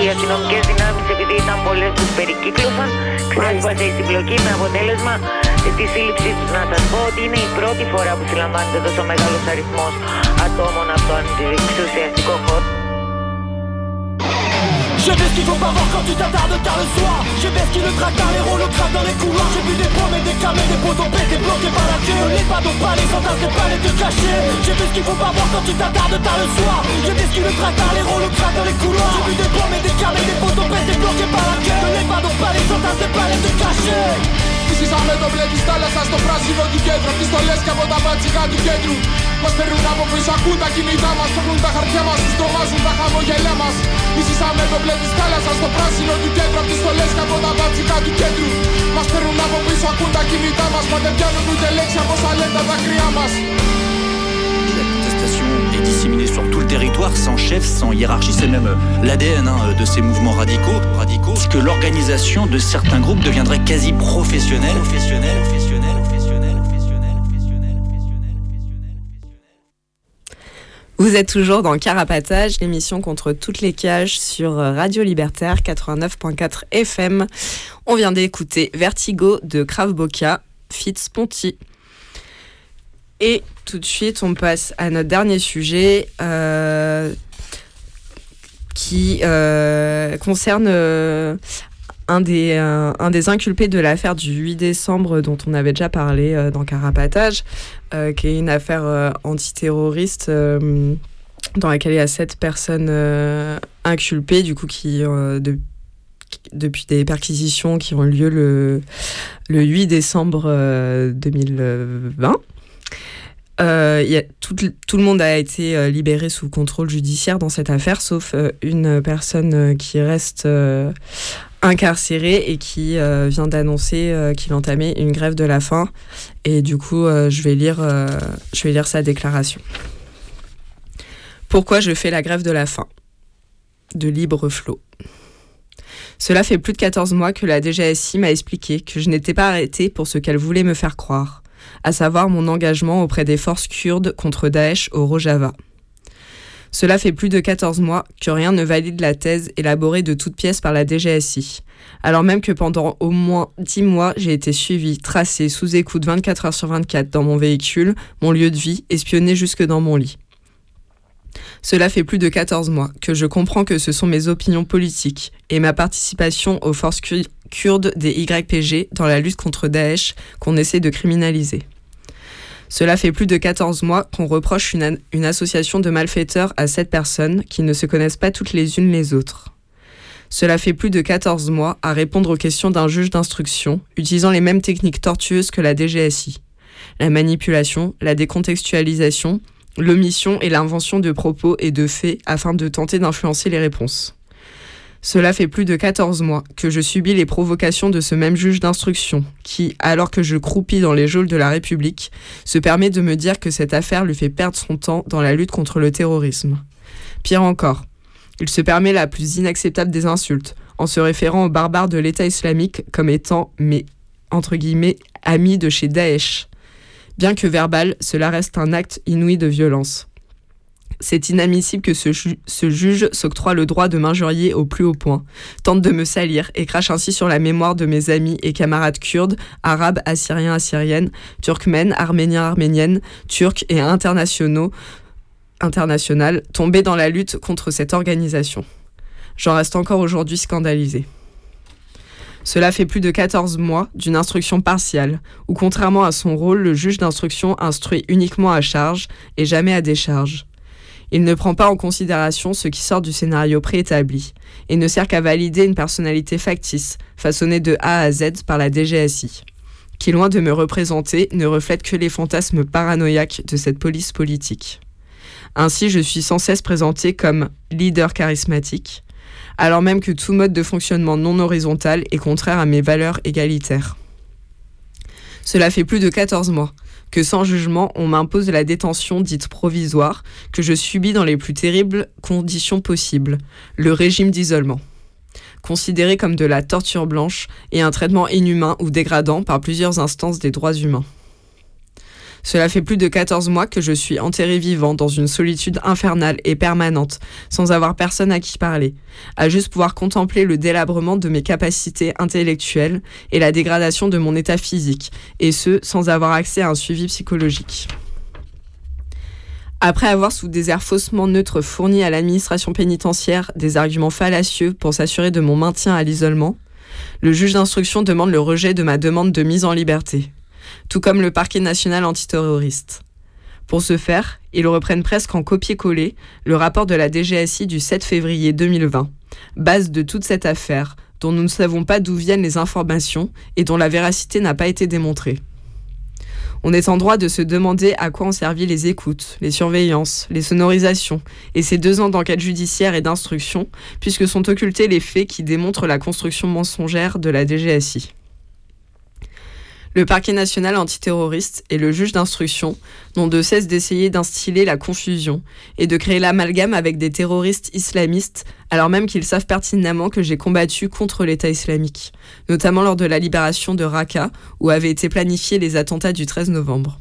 Οι αστυνομικές δυνάμεις, επειδή ήταν πολλές που περικύκλωσαν, ξέσπασε η συμπλοκή με αποτέλεσμα τη σύλληψή τους. Να σας πω ότι είναι η πρώτη φορά που συλλαμβάνεται τόσο μεγάλος αριθμός ατόμων από τον εξουσιαστικό χώρο. Je vais ce qu'il faut pas voir quand tu t'attardes tard le soir Je vais ce qui le traque dans les ronds, le craque dans les couloirs J'ai vu des pommes et des camés, des poteaux pétés bloqués par la queue Les pas pas les entassent, des palettes de cachés J'ai vu ce qu'il faut pas voir quand tu t'attardes tard le soir Je vais ce qui le traque dans les ronds, le craque dans les couloirs J'ai vu des pommes et des camés, des poteaux pétés bloqués par la queue Les pas pas les entassent, des palettes de cachés Φυσήσαμε το μπλε της θάλασσας στο πράσινο του κέντρου Απ' τις στολές και από τα μπατσικά του κέντρου Μας παίρνουν από πίσω, ακούν τα κινητά μας Παίρνουν τα χαρτιά μας, τους τρομάζουν τα χαμογελιά μας Φυσήσαμε το μπλε της θάλασσας στο πράσινο του κέντρου Απ' τις στολές και από τα μπατσικά του κέντρου Μας παίρνουν από πίσω, ακούν τα κινητά μας Μα δεν πιάνουν ούτε λέξη από όσα λένε τα δάκρυά μας La contestation est disséminée sur tout le territoire, sans chef, sans hiérarchie. C'est même euh, l'ADN hein, de ces mouvements radicaux, radicaux, que l'organisation de certains groupes deviendrait quasi professionnelle. professionnelle, professionnelle, professionnelle, professionnelle, Vous êtes toujours dans Carapatage, l'émission contre toutes les cages sur Radio Libertaire 89.4 FM. On vient d'écouter Vertigo de Krav Boka, Fitz Ponty. Et tout de suite, on passe à notre dernier sujet euh, qui euh, concerne euh, un, des, euh, des inculpés de l'affaire du 8 décembre dont on avait déjà parlé euh, dans Carapatage, euh, qui est une affaire antiterroriste dans laquelle il y a sept personnes inculpées, du coup, qui, de- depuis des perquisitions qui ont eu lieu le, le 8 décembre euh, 2020. Euh, y a tout, le monde a été euh, libéré sous contrôle judiciaire dans cette affaire, sauf euh, une personne qui reste incarcérée et qui vient d'annoncer qu'il entamait une grève de la faim. Et du coup, je, vais lire, je vais lire sa déclaration. Pourquoi je fais la grève de la faim? De libre flot. Cela fait plus de 14 mois que la DGSI m'a expliqué que je n'étais pas arrêtée pour ce qu'elle voulait me faire croire, à savoir mon engagement auprès des forces kurdes contre Daesh au Rojava. Cela fait plus de 14 mois que rien ne valide la thèse élaborée de toutes pièces par la DGSI, alors même que pendant au moins 10 mois, j'ai été suivie, tracée, sous écoute 24 heures sur 24 dans mon véhicule, mon lieu de vie, espionnée jusque dans mon lit. Cela fait plus de 14 mois que je comprends que ce sont mes opinions politiques et ma participation aux forces kur- kurdes des YPG dans la lutte contre Daesh qu'on essaie de criminaliser. Cela fait plus de 14 mois qu'on reproche une, association de malfaiteurs à sept personnes qui ne se connaissent pas toutes les unes les autres. Cela fait plus de 14 mois à répondre aux questions d'un juge d'instruction utilisant les mêmes techniques tortueuses que la DGSI. La manipulation, la décontextualisation, l'omission et l'invention de propos et de faits afin de tenter d'influencer les réponses. Cela fait plus de 14 mois que je subis les provocations de ce même juge d'instruction qui, alors que je croupis dans les geôles de la République, se permet de me dire que cette affaire lui fait perdre son temps dans la lutte contre le terrorisme. Pire encore, il se permet la plus inacceptable des insultes, en se référant aux barbares de l'État islamique comme étant mes entre guillemets amis de chez Daesh. Bien que verbal, cela reste un acte inouï de violence. C'est inadmissible que ce, ju- ce juge s'octroie le droit de m'injurier au plus haut point, tente de me salir et crache ainsi sur la mémoire de mes amis et camarades kurdes, arabes, assyriens, assyriennes, turkmènes, arméniens, arméniennes, turcs et internationaux, internationales tombés dans la lutte contre cette organisation. J'en reste encore aujourd'hui scandalisé. Cela fait plus de 14 mois d'une instruction partiale, où contrairement à son rôle, le juge d'instruction instruit uniquement à charge et jamais à décharge. Il ne prend pas en considération ce qui sort du scénario préétabli et ne sert qu'à valider une personnalité factice, façonnée de A à Z par la DGSI, qui, loin de me représenter, ne reflète que les fantasmes paranoïaques de cette police politique. Ainsi, je suis sans cesse présenté comme leader charismatique, alors même que tout mode de fonctionnement non horizontal est contraire à mes valeurs égalitaires. Cela fait plus de 14 mois que sans jugement, on m'impose la détention dite provisoire que je subis dans les plus terribles conditions possibles, le régime d'isolement. Considéré comme de la torture blanche et un traitement inhumain ou dégradant par plusieurs instances des droits humains. Cela fait plus de 14 mois que je suis enterré vivant dans une solitude infernale et permanente, sans avoir personne à qui parler, à juste pouvoir contempler le délabrement de mes capacités intellectuelles et la dégradation de mon état physique, et ce, sans avoir accès à un suivi psychologique. Après avoir, sous des airs faussement neutres, fourni à l'administration pénitentiaire des arguments fallacieux pour s'assurer de mon maintien à l'isolement, le juge d'instruction demande le rejet de ma demande de mise en liberté, tout comme le parquet national antiterroriste. Pour ce faire, ils reprennent presque en copier-coller le rapport de la DGSI du 7 février 2020, base de toute cette affaire, dont nous ne savons pas d'où viennent les informations et dont la véracité n'a pas été démontrée. On est en droit de se demander à quoi ont servi les écoutes, les surveillances, les sonorisations et ces deux ans d'enquête judiciaire et d'instruction, puisque sont occultés les faits qui démontrent la construction mensongère de la DGSI. Le parquet national antiterroriste et le juge d'instruction n'ont de cesse d'essayer d'instiller la confusion et de créer l'amalgame avec des terroristes islamistes, alors même qu'ils savent pertinemment que j'ai combattu contre l'État islamique, notamment lors de la libération de Raqqa, où avaient été planifiés les attentats du 13 novembre.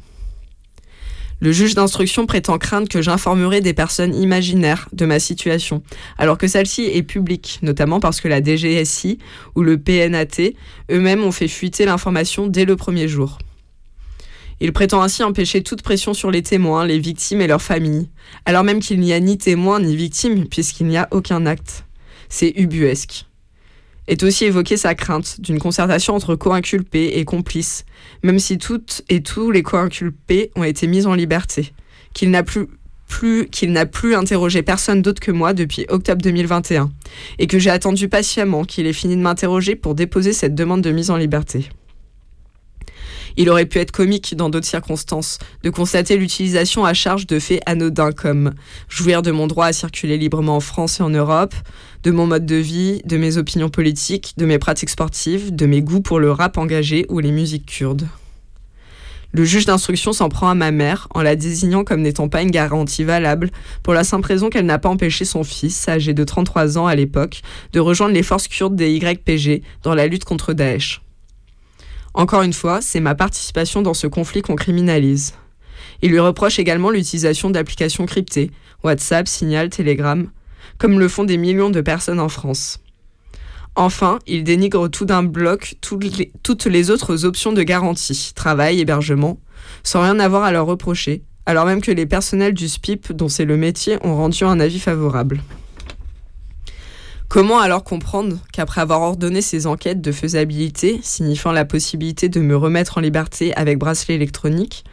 Le juge d'instruction prétend craindre que j'informerai des personnes imaginaires de ma situation, alors que celle-ci est publique, notamment parce que la DGSI ou le PNAT eux-mêmes ont fait fuiter l'information dès le premier jour. Il prétend ainsi empêcher toute pression sur les témoins, les victimes et leurs familles, alors même qu'il n'y a ni témoins ni victimes, puisqu'il n'y a aucun acte. C'est ubuesque est aussi évoqué sa crainte d'une concertation entre co-inculpés et complices, même si toutes et tous les co-inculpés ont été mis en liberté, qu'il n'a qu'il n'a plus interrogé personne d'autre que moi depuis octobre 2021, et que j'ai attendu patiemment qu'il ait fini de m'interroger pour déposer cette demande de mise en liberté. Il aurait pu être comique dans d'autres circonstances, de constater l'utilisation à charge de faits anodins comme jouir de mon droit à circuler librement en France et en Europe, de mon mode de vie, de mes opinions politiques, de mes pratiques sportives, de mes goûts pour le rap engagé ou les musiques kurdes. Le juge d'instruction s'en prend à ma mère en la désignant comme n'étant pas une garantie valable pour la simple raison qu'elle n'a pas empêché son fils, âgé de 33 ans à l'époque, de rejoindre les forces kurdes des YPG dans la lutte contre Daesh. Encore une fois, c'est ma participation dans ce conflit qu'on criminalise. Il lui reproche également l'utilisation d'applications cryptées, WhatsApp, Signal, Telegram, comme le font des millions de personnes en France. Enfin, il dénigre tout d'un bloc toutes les, autres options de garantie, travail, hébergement, sans rien avoir à leur reprocher, alors même que les personnels du SPIP, dont c'est le métier, ont rendu un avis favorable. Comment alors comprendre qu'après avoir ordonné ces enquêtes de faisabilité, signifiant la possibilité de me remettre en liberté avec bracelet électronique,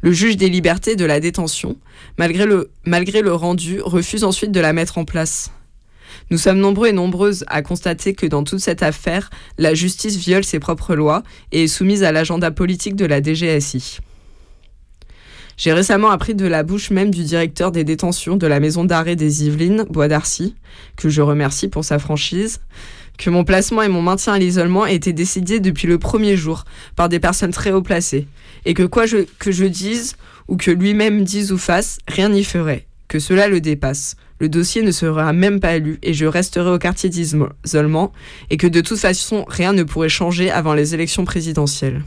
le juge des libertés de la détention, malgré le, rendu, refuse ensuite de la mettre en place? Nous sommes nombreux et nombreuses à constater que dans toute cette affaire, la justice viole ses propres lois et est soumise à l'agenda politique de la DGSI. J'ai récemment appris de la bouche même du directeur des détentions de la maison d'arrêt des Yvelines, Bois d'Arcy, que je remercie pour sa franchise, que mon placement et mon maintien à l'isolement étaient décidés depuis le premier jour par des personnes très haut placées, et que quoi que je dise ou que lui-même dise ou fasse, rien n'y ferait, que cela le dépasse. Le dossier ne sera même pas lu et je resterai au quartier d'isolement et que de toute façon rien ne pourrait changer avant les élections présidentielles.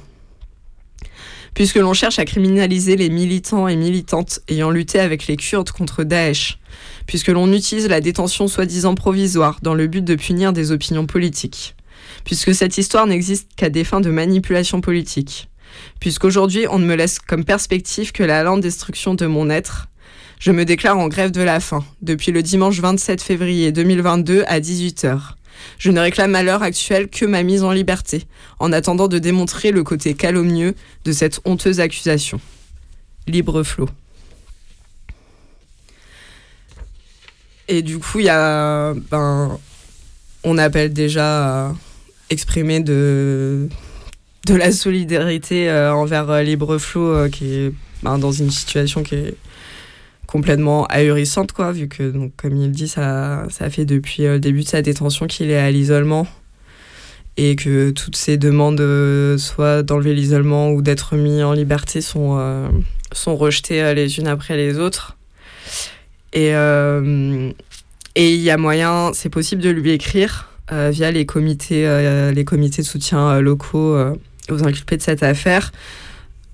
Puisque l'on cherche à criminaliser les militants et militantes ayant lutté avec les Kurdes contre Daesh, puisque l'on utilise la détention soi-disant provisoire dans le but de punir des opinions politiques, puisque cette histoire n'existe qu'à des fins de manipulation politique, puisqu'aujourd'hui on ne me laisse comme perspective que la lente destruction de mon être, je me déclare en grève de la faim depuis le dimanche 27 février 2022 à 18h. Je ne réclame à l'heure actuelle que ma mise en liberté, en attendant de démontrer le côté calomnieux de cette honteuse accusation. Libre flot. Et du coup, il y a. Ben, on appelle déjà à exprimer de, de la solidarité euh, envers euh, Libre Flot, euh, qui est ben, dans une situation qui est complètement ahurissante, quoi, vu que, donc, comme il dit, ça, ça fait depuis le début de sa détention qu'il est à l'isolement et que toutes ces demandes, soit d'enlever l'isolement ou d'être mis en liberté, sont, sont rejetées les unes après les autres. Et euh, il y a moyen, c'est possible de lui écrire euh, via les comités, euh, les comités de soutien locaux aux inculpés de cette affaire.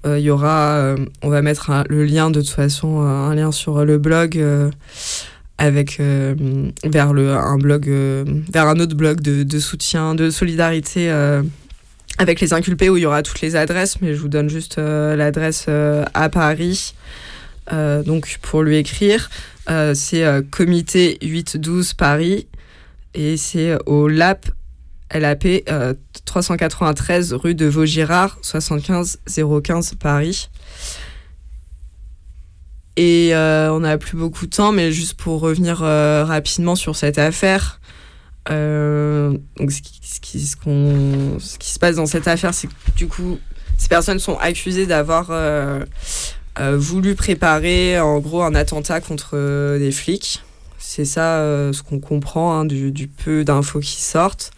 Il y aura, on va mettre le lien de toute façon, un lien sur le blog avec vers le un blog vers un autre blog de, de soutien de solidarité avec les inculpés où il y aura toutes les adresses mais je vous donne juste l'adresse à Paris euh, donc pour lui écrire. Euh, c'est euh, comité 812 Paris et c'est au LAP LAP euh, 393 rue de Vaugirard 75 015 Paris et euh, on n'a plus beaucoup de temps, mais juste pour revenir euh, rapidement sur cette affaire, euh, ce, qui, se passe dans cette affaire, c'est que du coup, ces personnes sont accusées d'avoir euh, euh, voulu préparer en gros un attentat contre euh, des flics. C'est ça euh, ce qu'on comprend hein, du, peu d'infos qui sortent.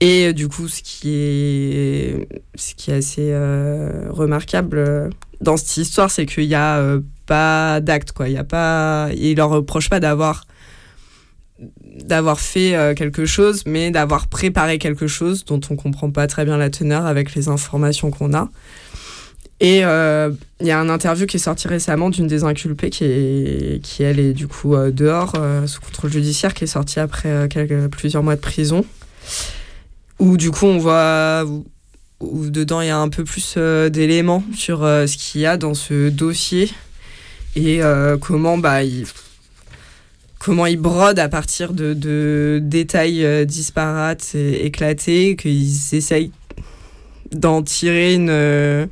Et euh, du coup, ce qui est, ce qui est assez euh, remarquable dans cette histoire, c'est qu'il n'y a pas d'acte. Il y leur reproche pas d'avoir d'avoir fait quelque chose, mais d'avoir préparé quelque chose dont on comprend pas très bien la teneur avec les informations qu'on a. Et euh, il y a un interview qui est sorti récemment d'une des inculpées qui, est, qui elle, est du coup euh, dehors euh, sous contrôle judiciaire, qui est sortie après euh, quelques, plusieurs mois de prison. Où du coup on voit où, dedans il y a un peu plus euh, d'éléments sur euh, ce qu'il y a dans ce dossier et euh, comment bah il, comment ils brodent à partir de, de détails euh, disparates et éclatés, qu'ils essayent d'en tirer une, euh,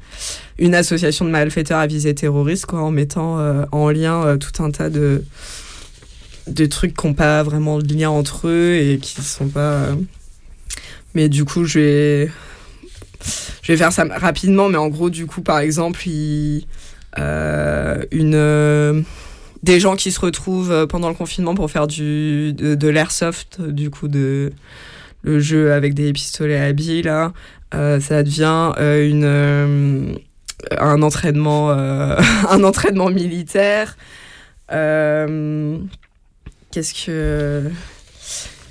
une association de malfaiteurs à visée terroriste, quoi, en mettant euh, en lien euh, tout un tas de, de trucs qui n'ont pas vraiment de lien entre eux et qui sont pas. euh, Mais du coup, je vais. Je vais faire ça rapidement, mais en gros, du coup, par exemple, une, des gens qui se retrouvent pendant le confinement pour faire du, de, l'airsoft, du coup, de, le jeu avec des pistolets à billes, là, ça devient une, un, entraînement, euh, (laughs) un entraînement militaire. Euh, Qu'est-ce que.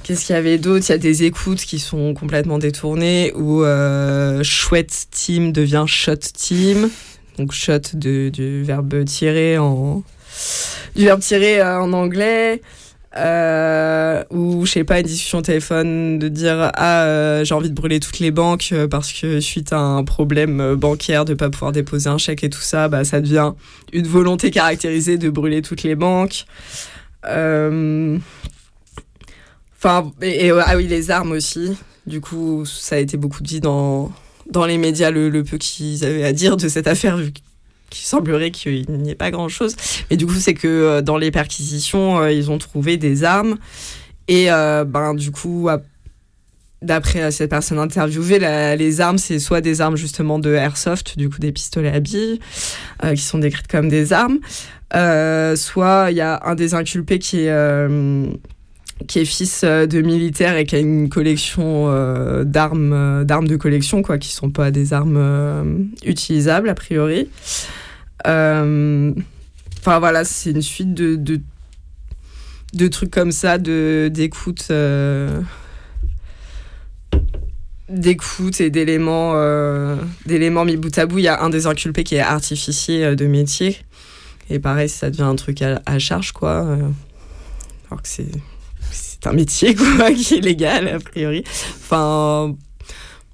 Qu'est-ce qu'il y avait d'autre? Il y a des écoutes qui sont complètement détournées où euh, chouette team devient shot team. Donc shot de, du verbe tirer en du verbe tirer en anglais. Euh, ou je sais pas une discussion téléphone de dire ah euh, j'ai envie de brûler toutes les banques euh, parce que suite à un problème bancaire de pas pouvoir déposer un chèque et tout ça bah ça devient une volonté caractérisée de brûler toutes les banques Enfin, et, et, ah oui, les armes aussi. Du coup, ça a été beaucoup dit dans, dans les médias, le, le peu qu'ils avaient à dire de cette affaire, vu qu'il semblerait qu'il n'y ait pas grand-chose. Mais du coup, c'est que euh, dans les perquisitions, euh, ils ont trouvé des armes. Et euh, ben, du coup, d'après cette personne interviewée, les armes, c'est soit des armes justement de airsoft, du coup des pistolets à billes, qui sont décrites comme des armes. Soit il y a un des inculpés qui est, qui est fils euh, de militaire et qui a une collection euh, d'armes, euh, d'armes de collection, quoi, qui sont pas des armes utilisables a priori. Enfin voilà, c'est une suite de, de, trucs comme ça, de, d'écoute. d'écoute et d'éléments d'éléments mis bout à bout il y a un des inculpés qui est artificier de métier et pareil ça devient un truc à, à charge quoi alors que c'est un métier (laughs) quoi qui est légal a priori enfin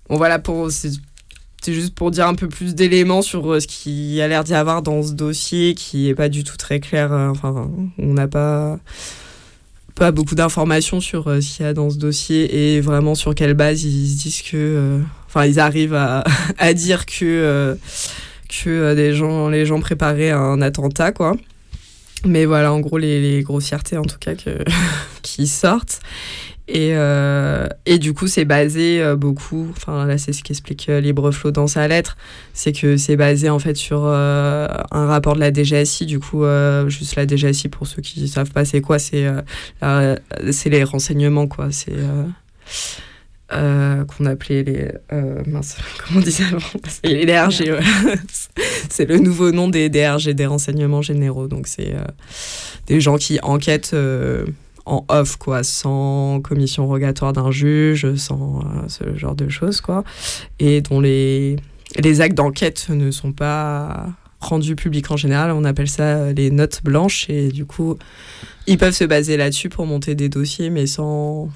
voilà pour c'est juste pour dire un peu plus d'éléments sur euh, ce qui a l'air d'y avoir dans ce dossier qui est pas du tout très clair euh, enfin on n'a pas pas beaucoup d'informations sur euh, ce qu'il y a dans ce dossier et vraiment sur quelle base ils se disent que. Enfin, ils arrivent à, (laughs) à dire que, que des gens, les gens préparaient un attentat, quoi. Mais voilà, en gros, les, les grossièretés, en tout cas, que, (laughs) qui sortent. Et, euh, et du coup, c'est basé euh, beaucoup, enfin là, c'est ce qu'explique euh, Libreflow dans sa lettre, c'est que c'est basé en fait sur euh, un rapport de la DGSI. Du coup, euh, juste la DGSI, pour ceux qui ne savent pas c'est quoi, c'est euh, les renseignements, quoi. C'est. Euh, qu'on appelait les euh, mince (laughs) comment on disait avant les DRG ouais. (laughs) c'est le nouveau nom des DRG des renseignements généraux. Donc c'est euh, des gens qui enquêtent en off quoi sans commission rogatoire d'un juge sans ce genre de choses quoi. Et dont les les actes d'enquête ne sont pas rendus publics en général. On appelle ça les notes blanches. Et du coup ils peuvent se baser là-dessus pour monter des dossiers mais sans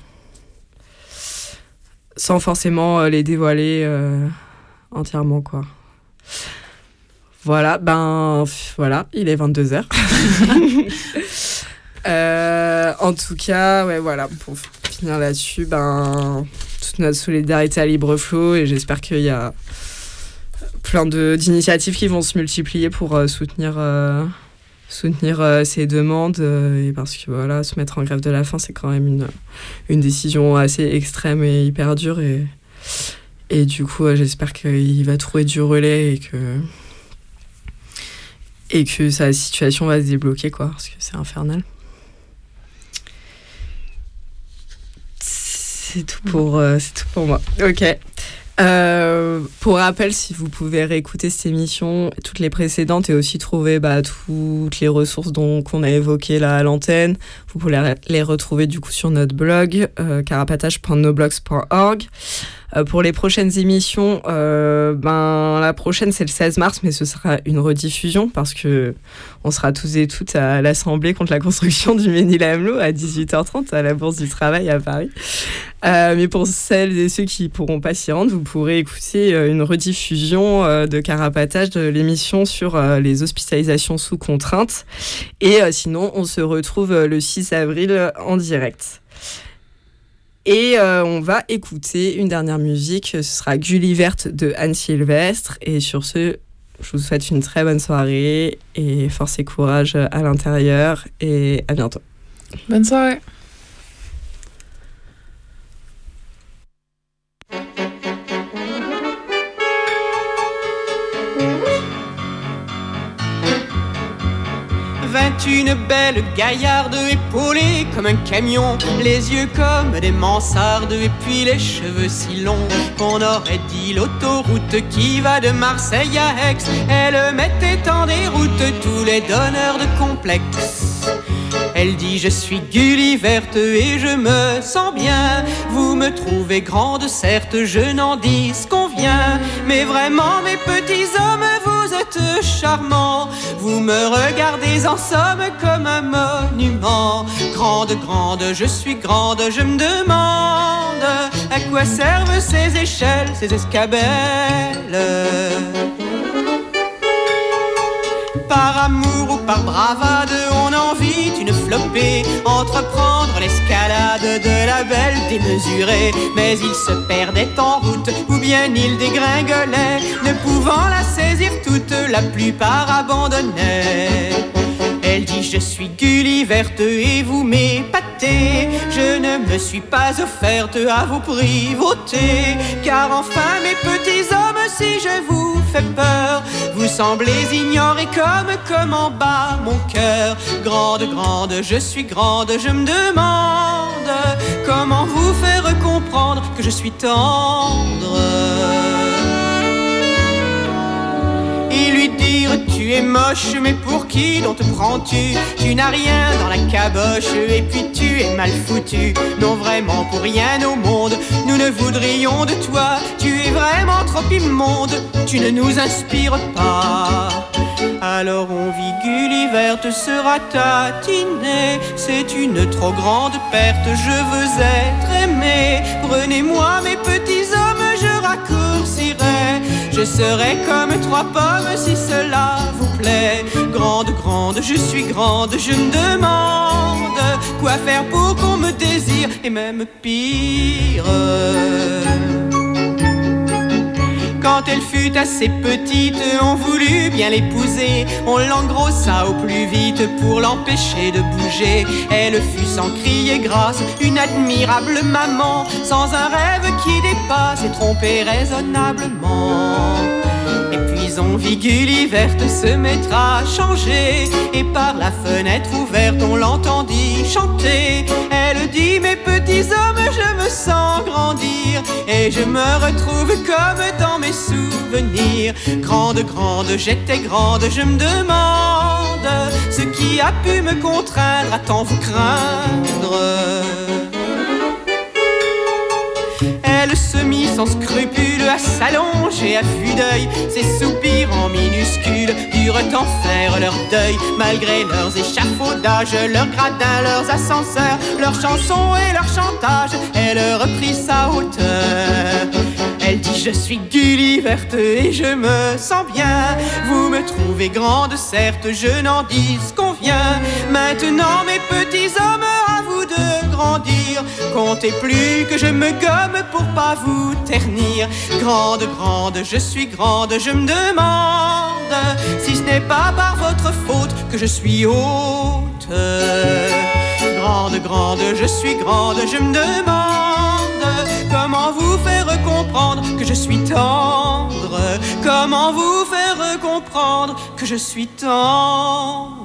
sans forcément euh, les dévoiler euh, entièrement quoi. Voilà, ben voilà, il est 22h. (laughs) Euh, en tout cas, ouais, voilà, pour finir là-dessus, ben toute notre solidarité à Libreflow et j'espère qu'il y a plein d'initiatives qui vont se multiplier pour euh, soutenir soutenir euh, ces demandes euh, et parce que voilà se mettre en grève de la faim c'est quand même une, une décision assez extrême et hyper dure et, et du coup euh, j'espère qu'il va trouver du relais et que et que sa situation va se débloquer quoi parce que c'est infernal. C'est tout pour euh, c'est tout pour moi. Ok euh, pour rappel, si vous pouvez réécouter cette émission, toutes les précédentes et aussi trouver bah, toutes les ressources dont qu'on a évoquées là à l'antenne, vous pouvez les retrouver du coup sur notre blog euh, carapatage.noblogs.org. Euh, pour les prochaines émissions, euh, ben la prochaine c'est le 16 mars, mais ce sera une rediffusion parce que on sera tous et toutes à l'Assemblée contre la construction du Ménil-Amelot à 18h30 à la Bourse du Travail à Paris. Euh, mais pour celles et ceux qui pourront pas s'y rendre, vous pourrez écouter une rediffusion de Carapatage de l'émission sur les hospitalisations sous contrainte. Et sinon, on se retrouve le 6 avril en direct. Et euh, on va écouter une dernière musique, ce sera Gulliverte de Anne Sylvestre. Et sur ce, je vous souhaite une très bonne soirée et force et courage à l'intérieur et à bientôt. Bonne soirée. Vingt-une belles gaillardes épaulées comme un camion, les yeux comme des mansardes et puis les cheveux si longs qu'on aurait dit l'autoroute qui va de Marseille à Aix. Elle mettait en déroute tous les donneurs de complexes. Elle dit je suis Gulliverte et je me sens bien. Vous me trouvez grande, certes, je n'en dis qu'on vient. Mais vraiment, mes petits hommes, êtes charmants. Vous me regardez en somme comme un monument. Grande, grande, je suis grande, je me demande à quoi servent ces échelles, ces escabelles. Par amour ou par bravade, on en vit une flopée. Entreprendre l'escalade de la belle démesurée. Mais il se perdait en route, ou bien il dégringolait. Ne pouvant la saisir toute, la plupart abandonnaient. Elle dit je suis Gulliverte et vous m'épatez. Je ne me suis pas offerte à vos privautés. Car enfin mes petits hommes, si je vous fais peur, vous semblez ignorer comme comment bat mon cœur. Grande, grande, je suis grande, je me demande comment vous faire comprendre que je suis tendre. Dire tu es moche mais pour qui dont te prends-tu Tu n'as rien dans la caboche et puis tu es mal foutu. Non vraiment pour rien au monde nous ne voudrions de toi. Tu es vraiment trop immonde Tu ne nous inspires pas. Alors on vit Gulliver sera tatiné. C'est une trop grande perte, je veux être aimé. Prenez-moi mes petits hommes, je raccourcirai Je serai comme trois pommes si cela vous plaît. Grande, grande, je suis grande, je me demande Quoi faire pour qu'on me désire et même pire quand elle fut assez petite, on voulut bien l'épouser. On l'engrossa au plus vite pour l'empêcher de bouger. Elle fut sans crier grâce, une admirable maman, sans un rêve qui dépasse et tromper raisonnablement. Et puis on vit Gulliver se mettre à changer. Et par la fenêtre ouverte on l'entendit chanter. Elle dit mes petits hommes je me sens grandir. Et je me retrouve comme dans mes souvenirs. Grande, grande, j'étais grande, je me demande Ce qui a pu me contraindre. À tant vous craindre. Elle se mit sans scrupule à s'allonger à vue d'œil. Ses soupirs en minuscules durent en faire leur deuil. Malgré leurs échafaudages, leurs gradins, leurs ascenseurs, leurs chansons et leur chantage, elle reprit sa hauteur. Elle dit je suis Gulliverte et je me sens bien. Vous me trouvez grande, certes, je n'en dis qu'on vient. Maintenant, mes petits hommes, Comptez plus que je me gomme pour pas vous ternir. Grande, grande, je suis grande, je me demande si ce n'est pas par votre faute que je suis haute. Grande, grande, je suis grande, je me demande comment vous faire comprendre que je suis tendre. Comment vous faire comprendre que je suis tendre.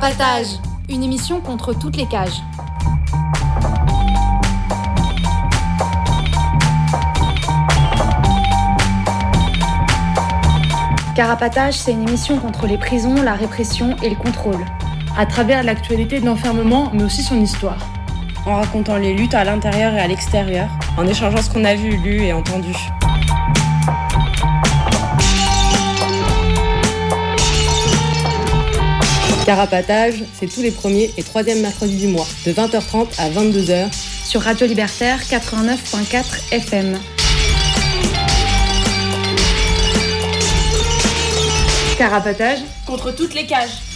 Carapatage, une émission contre toutes les cages. Carapatage, c'est une émission contre les prisons, la répression et le contrôle. À travers l'actualité de l'enfermement, mais aussi son histoire. En racontant les luttes à l'intérieur et à l'extérieur, en échangeant ce qu'on a vu, lu et entendu. Carapatage, c'est tous les premiers et troisièmes mercredis du mois, de 20h30 à 22h. Sur Radio Libertaire 89.4 FM. Carapatage contre toutes les cages.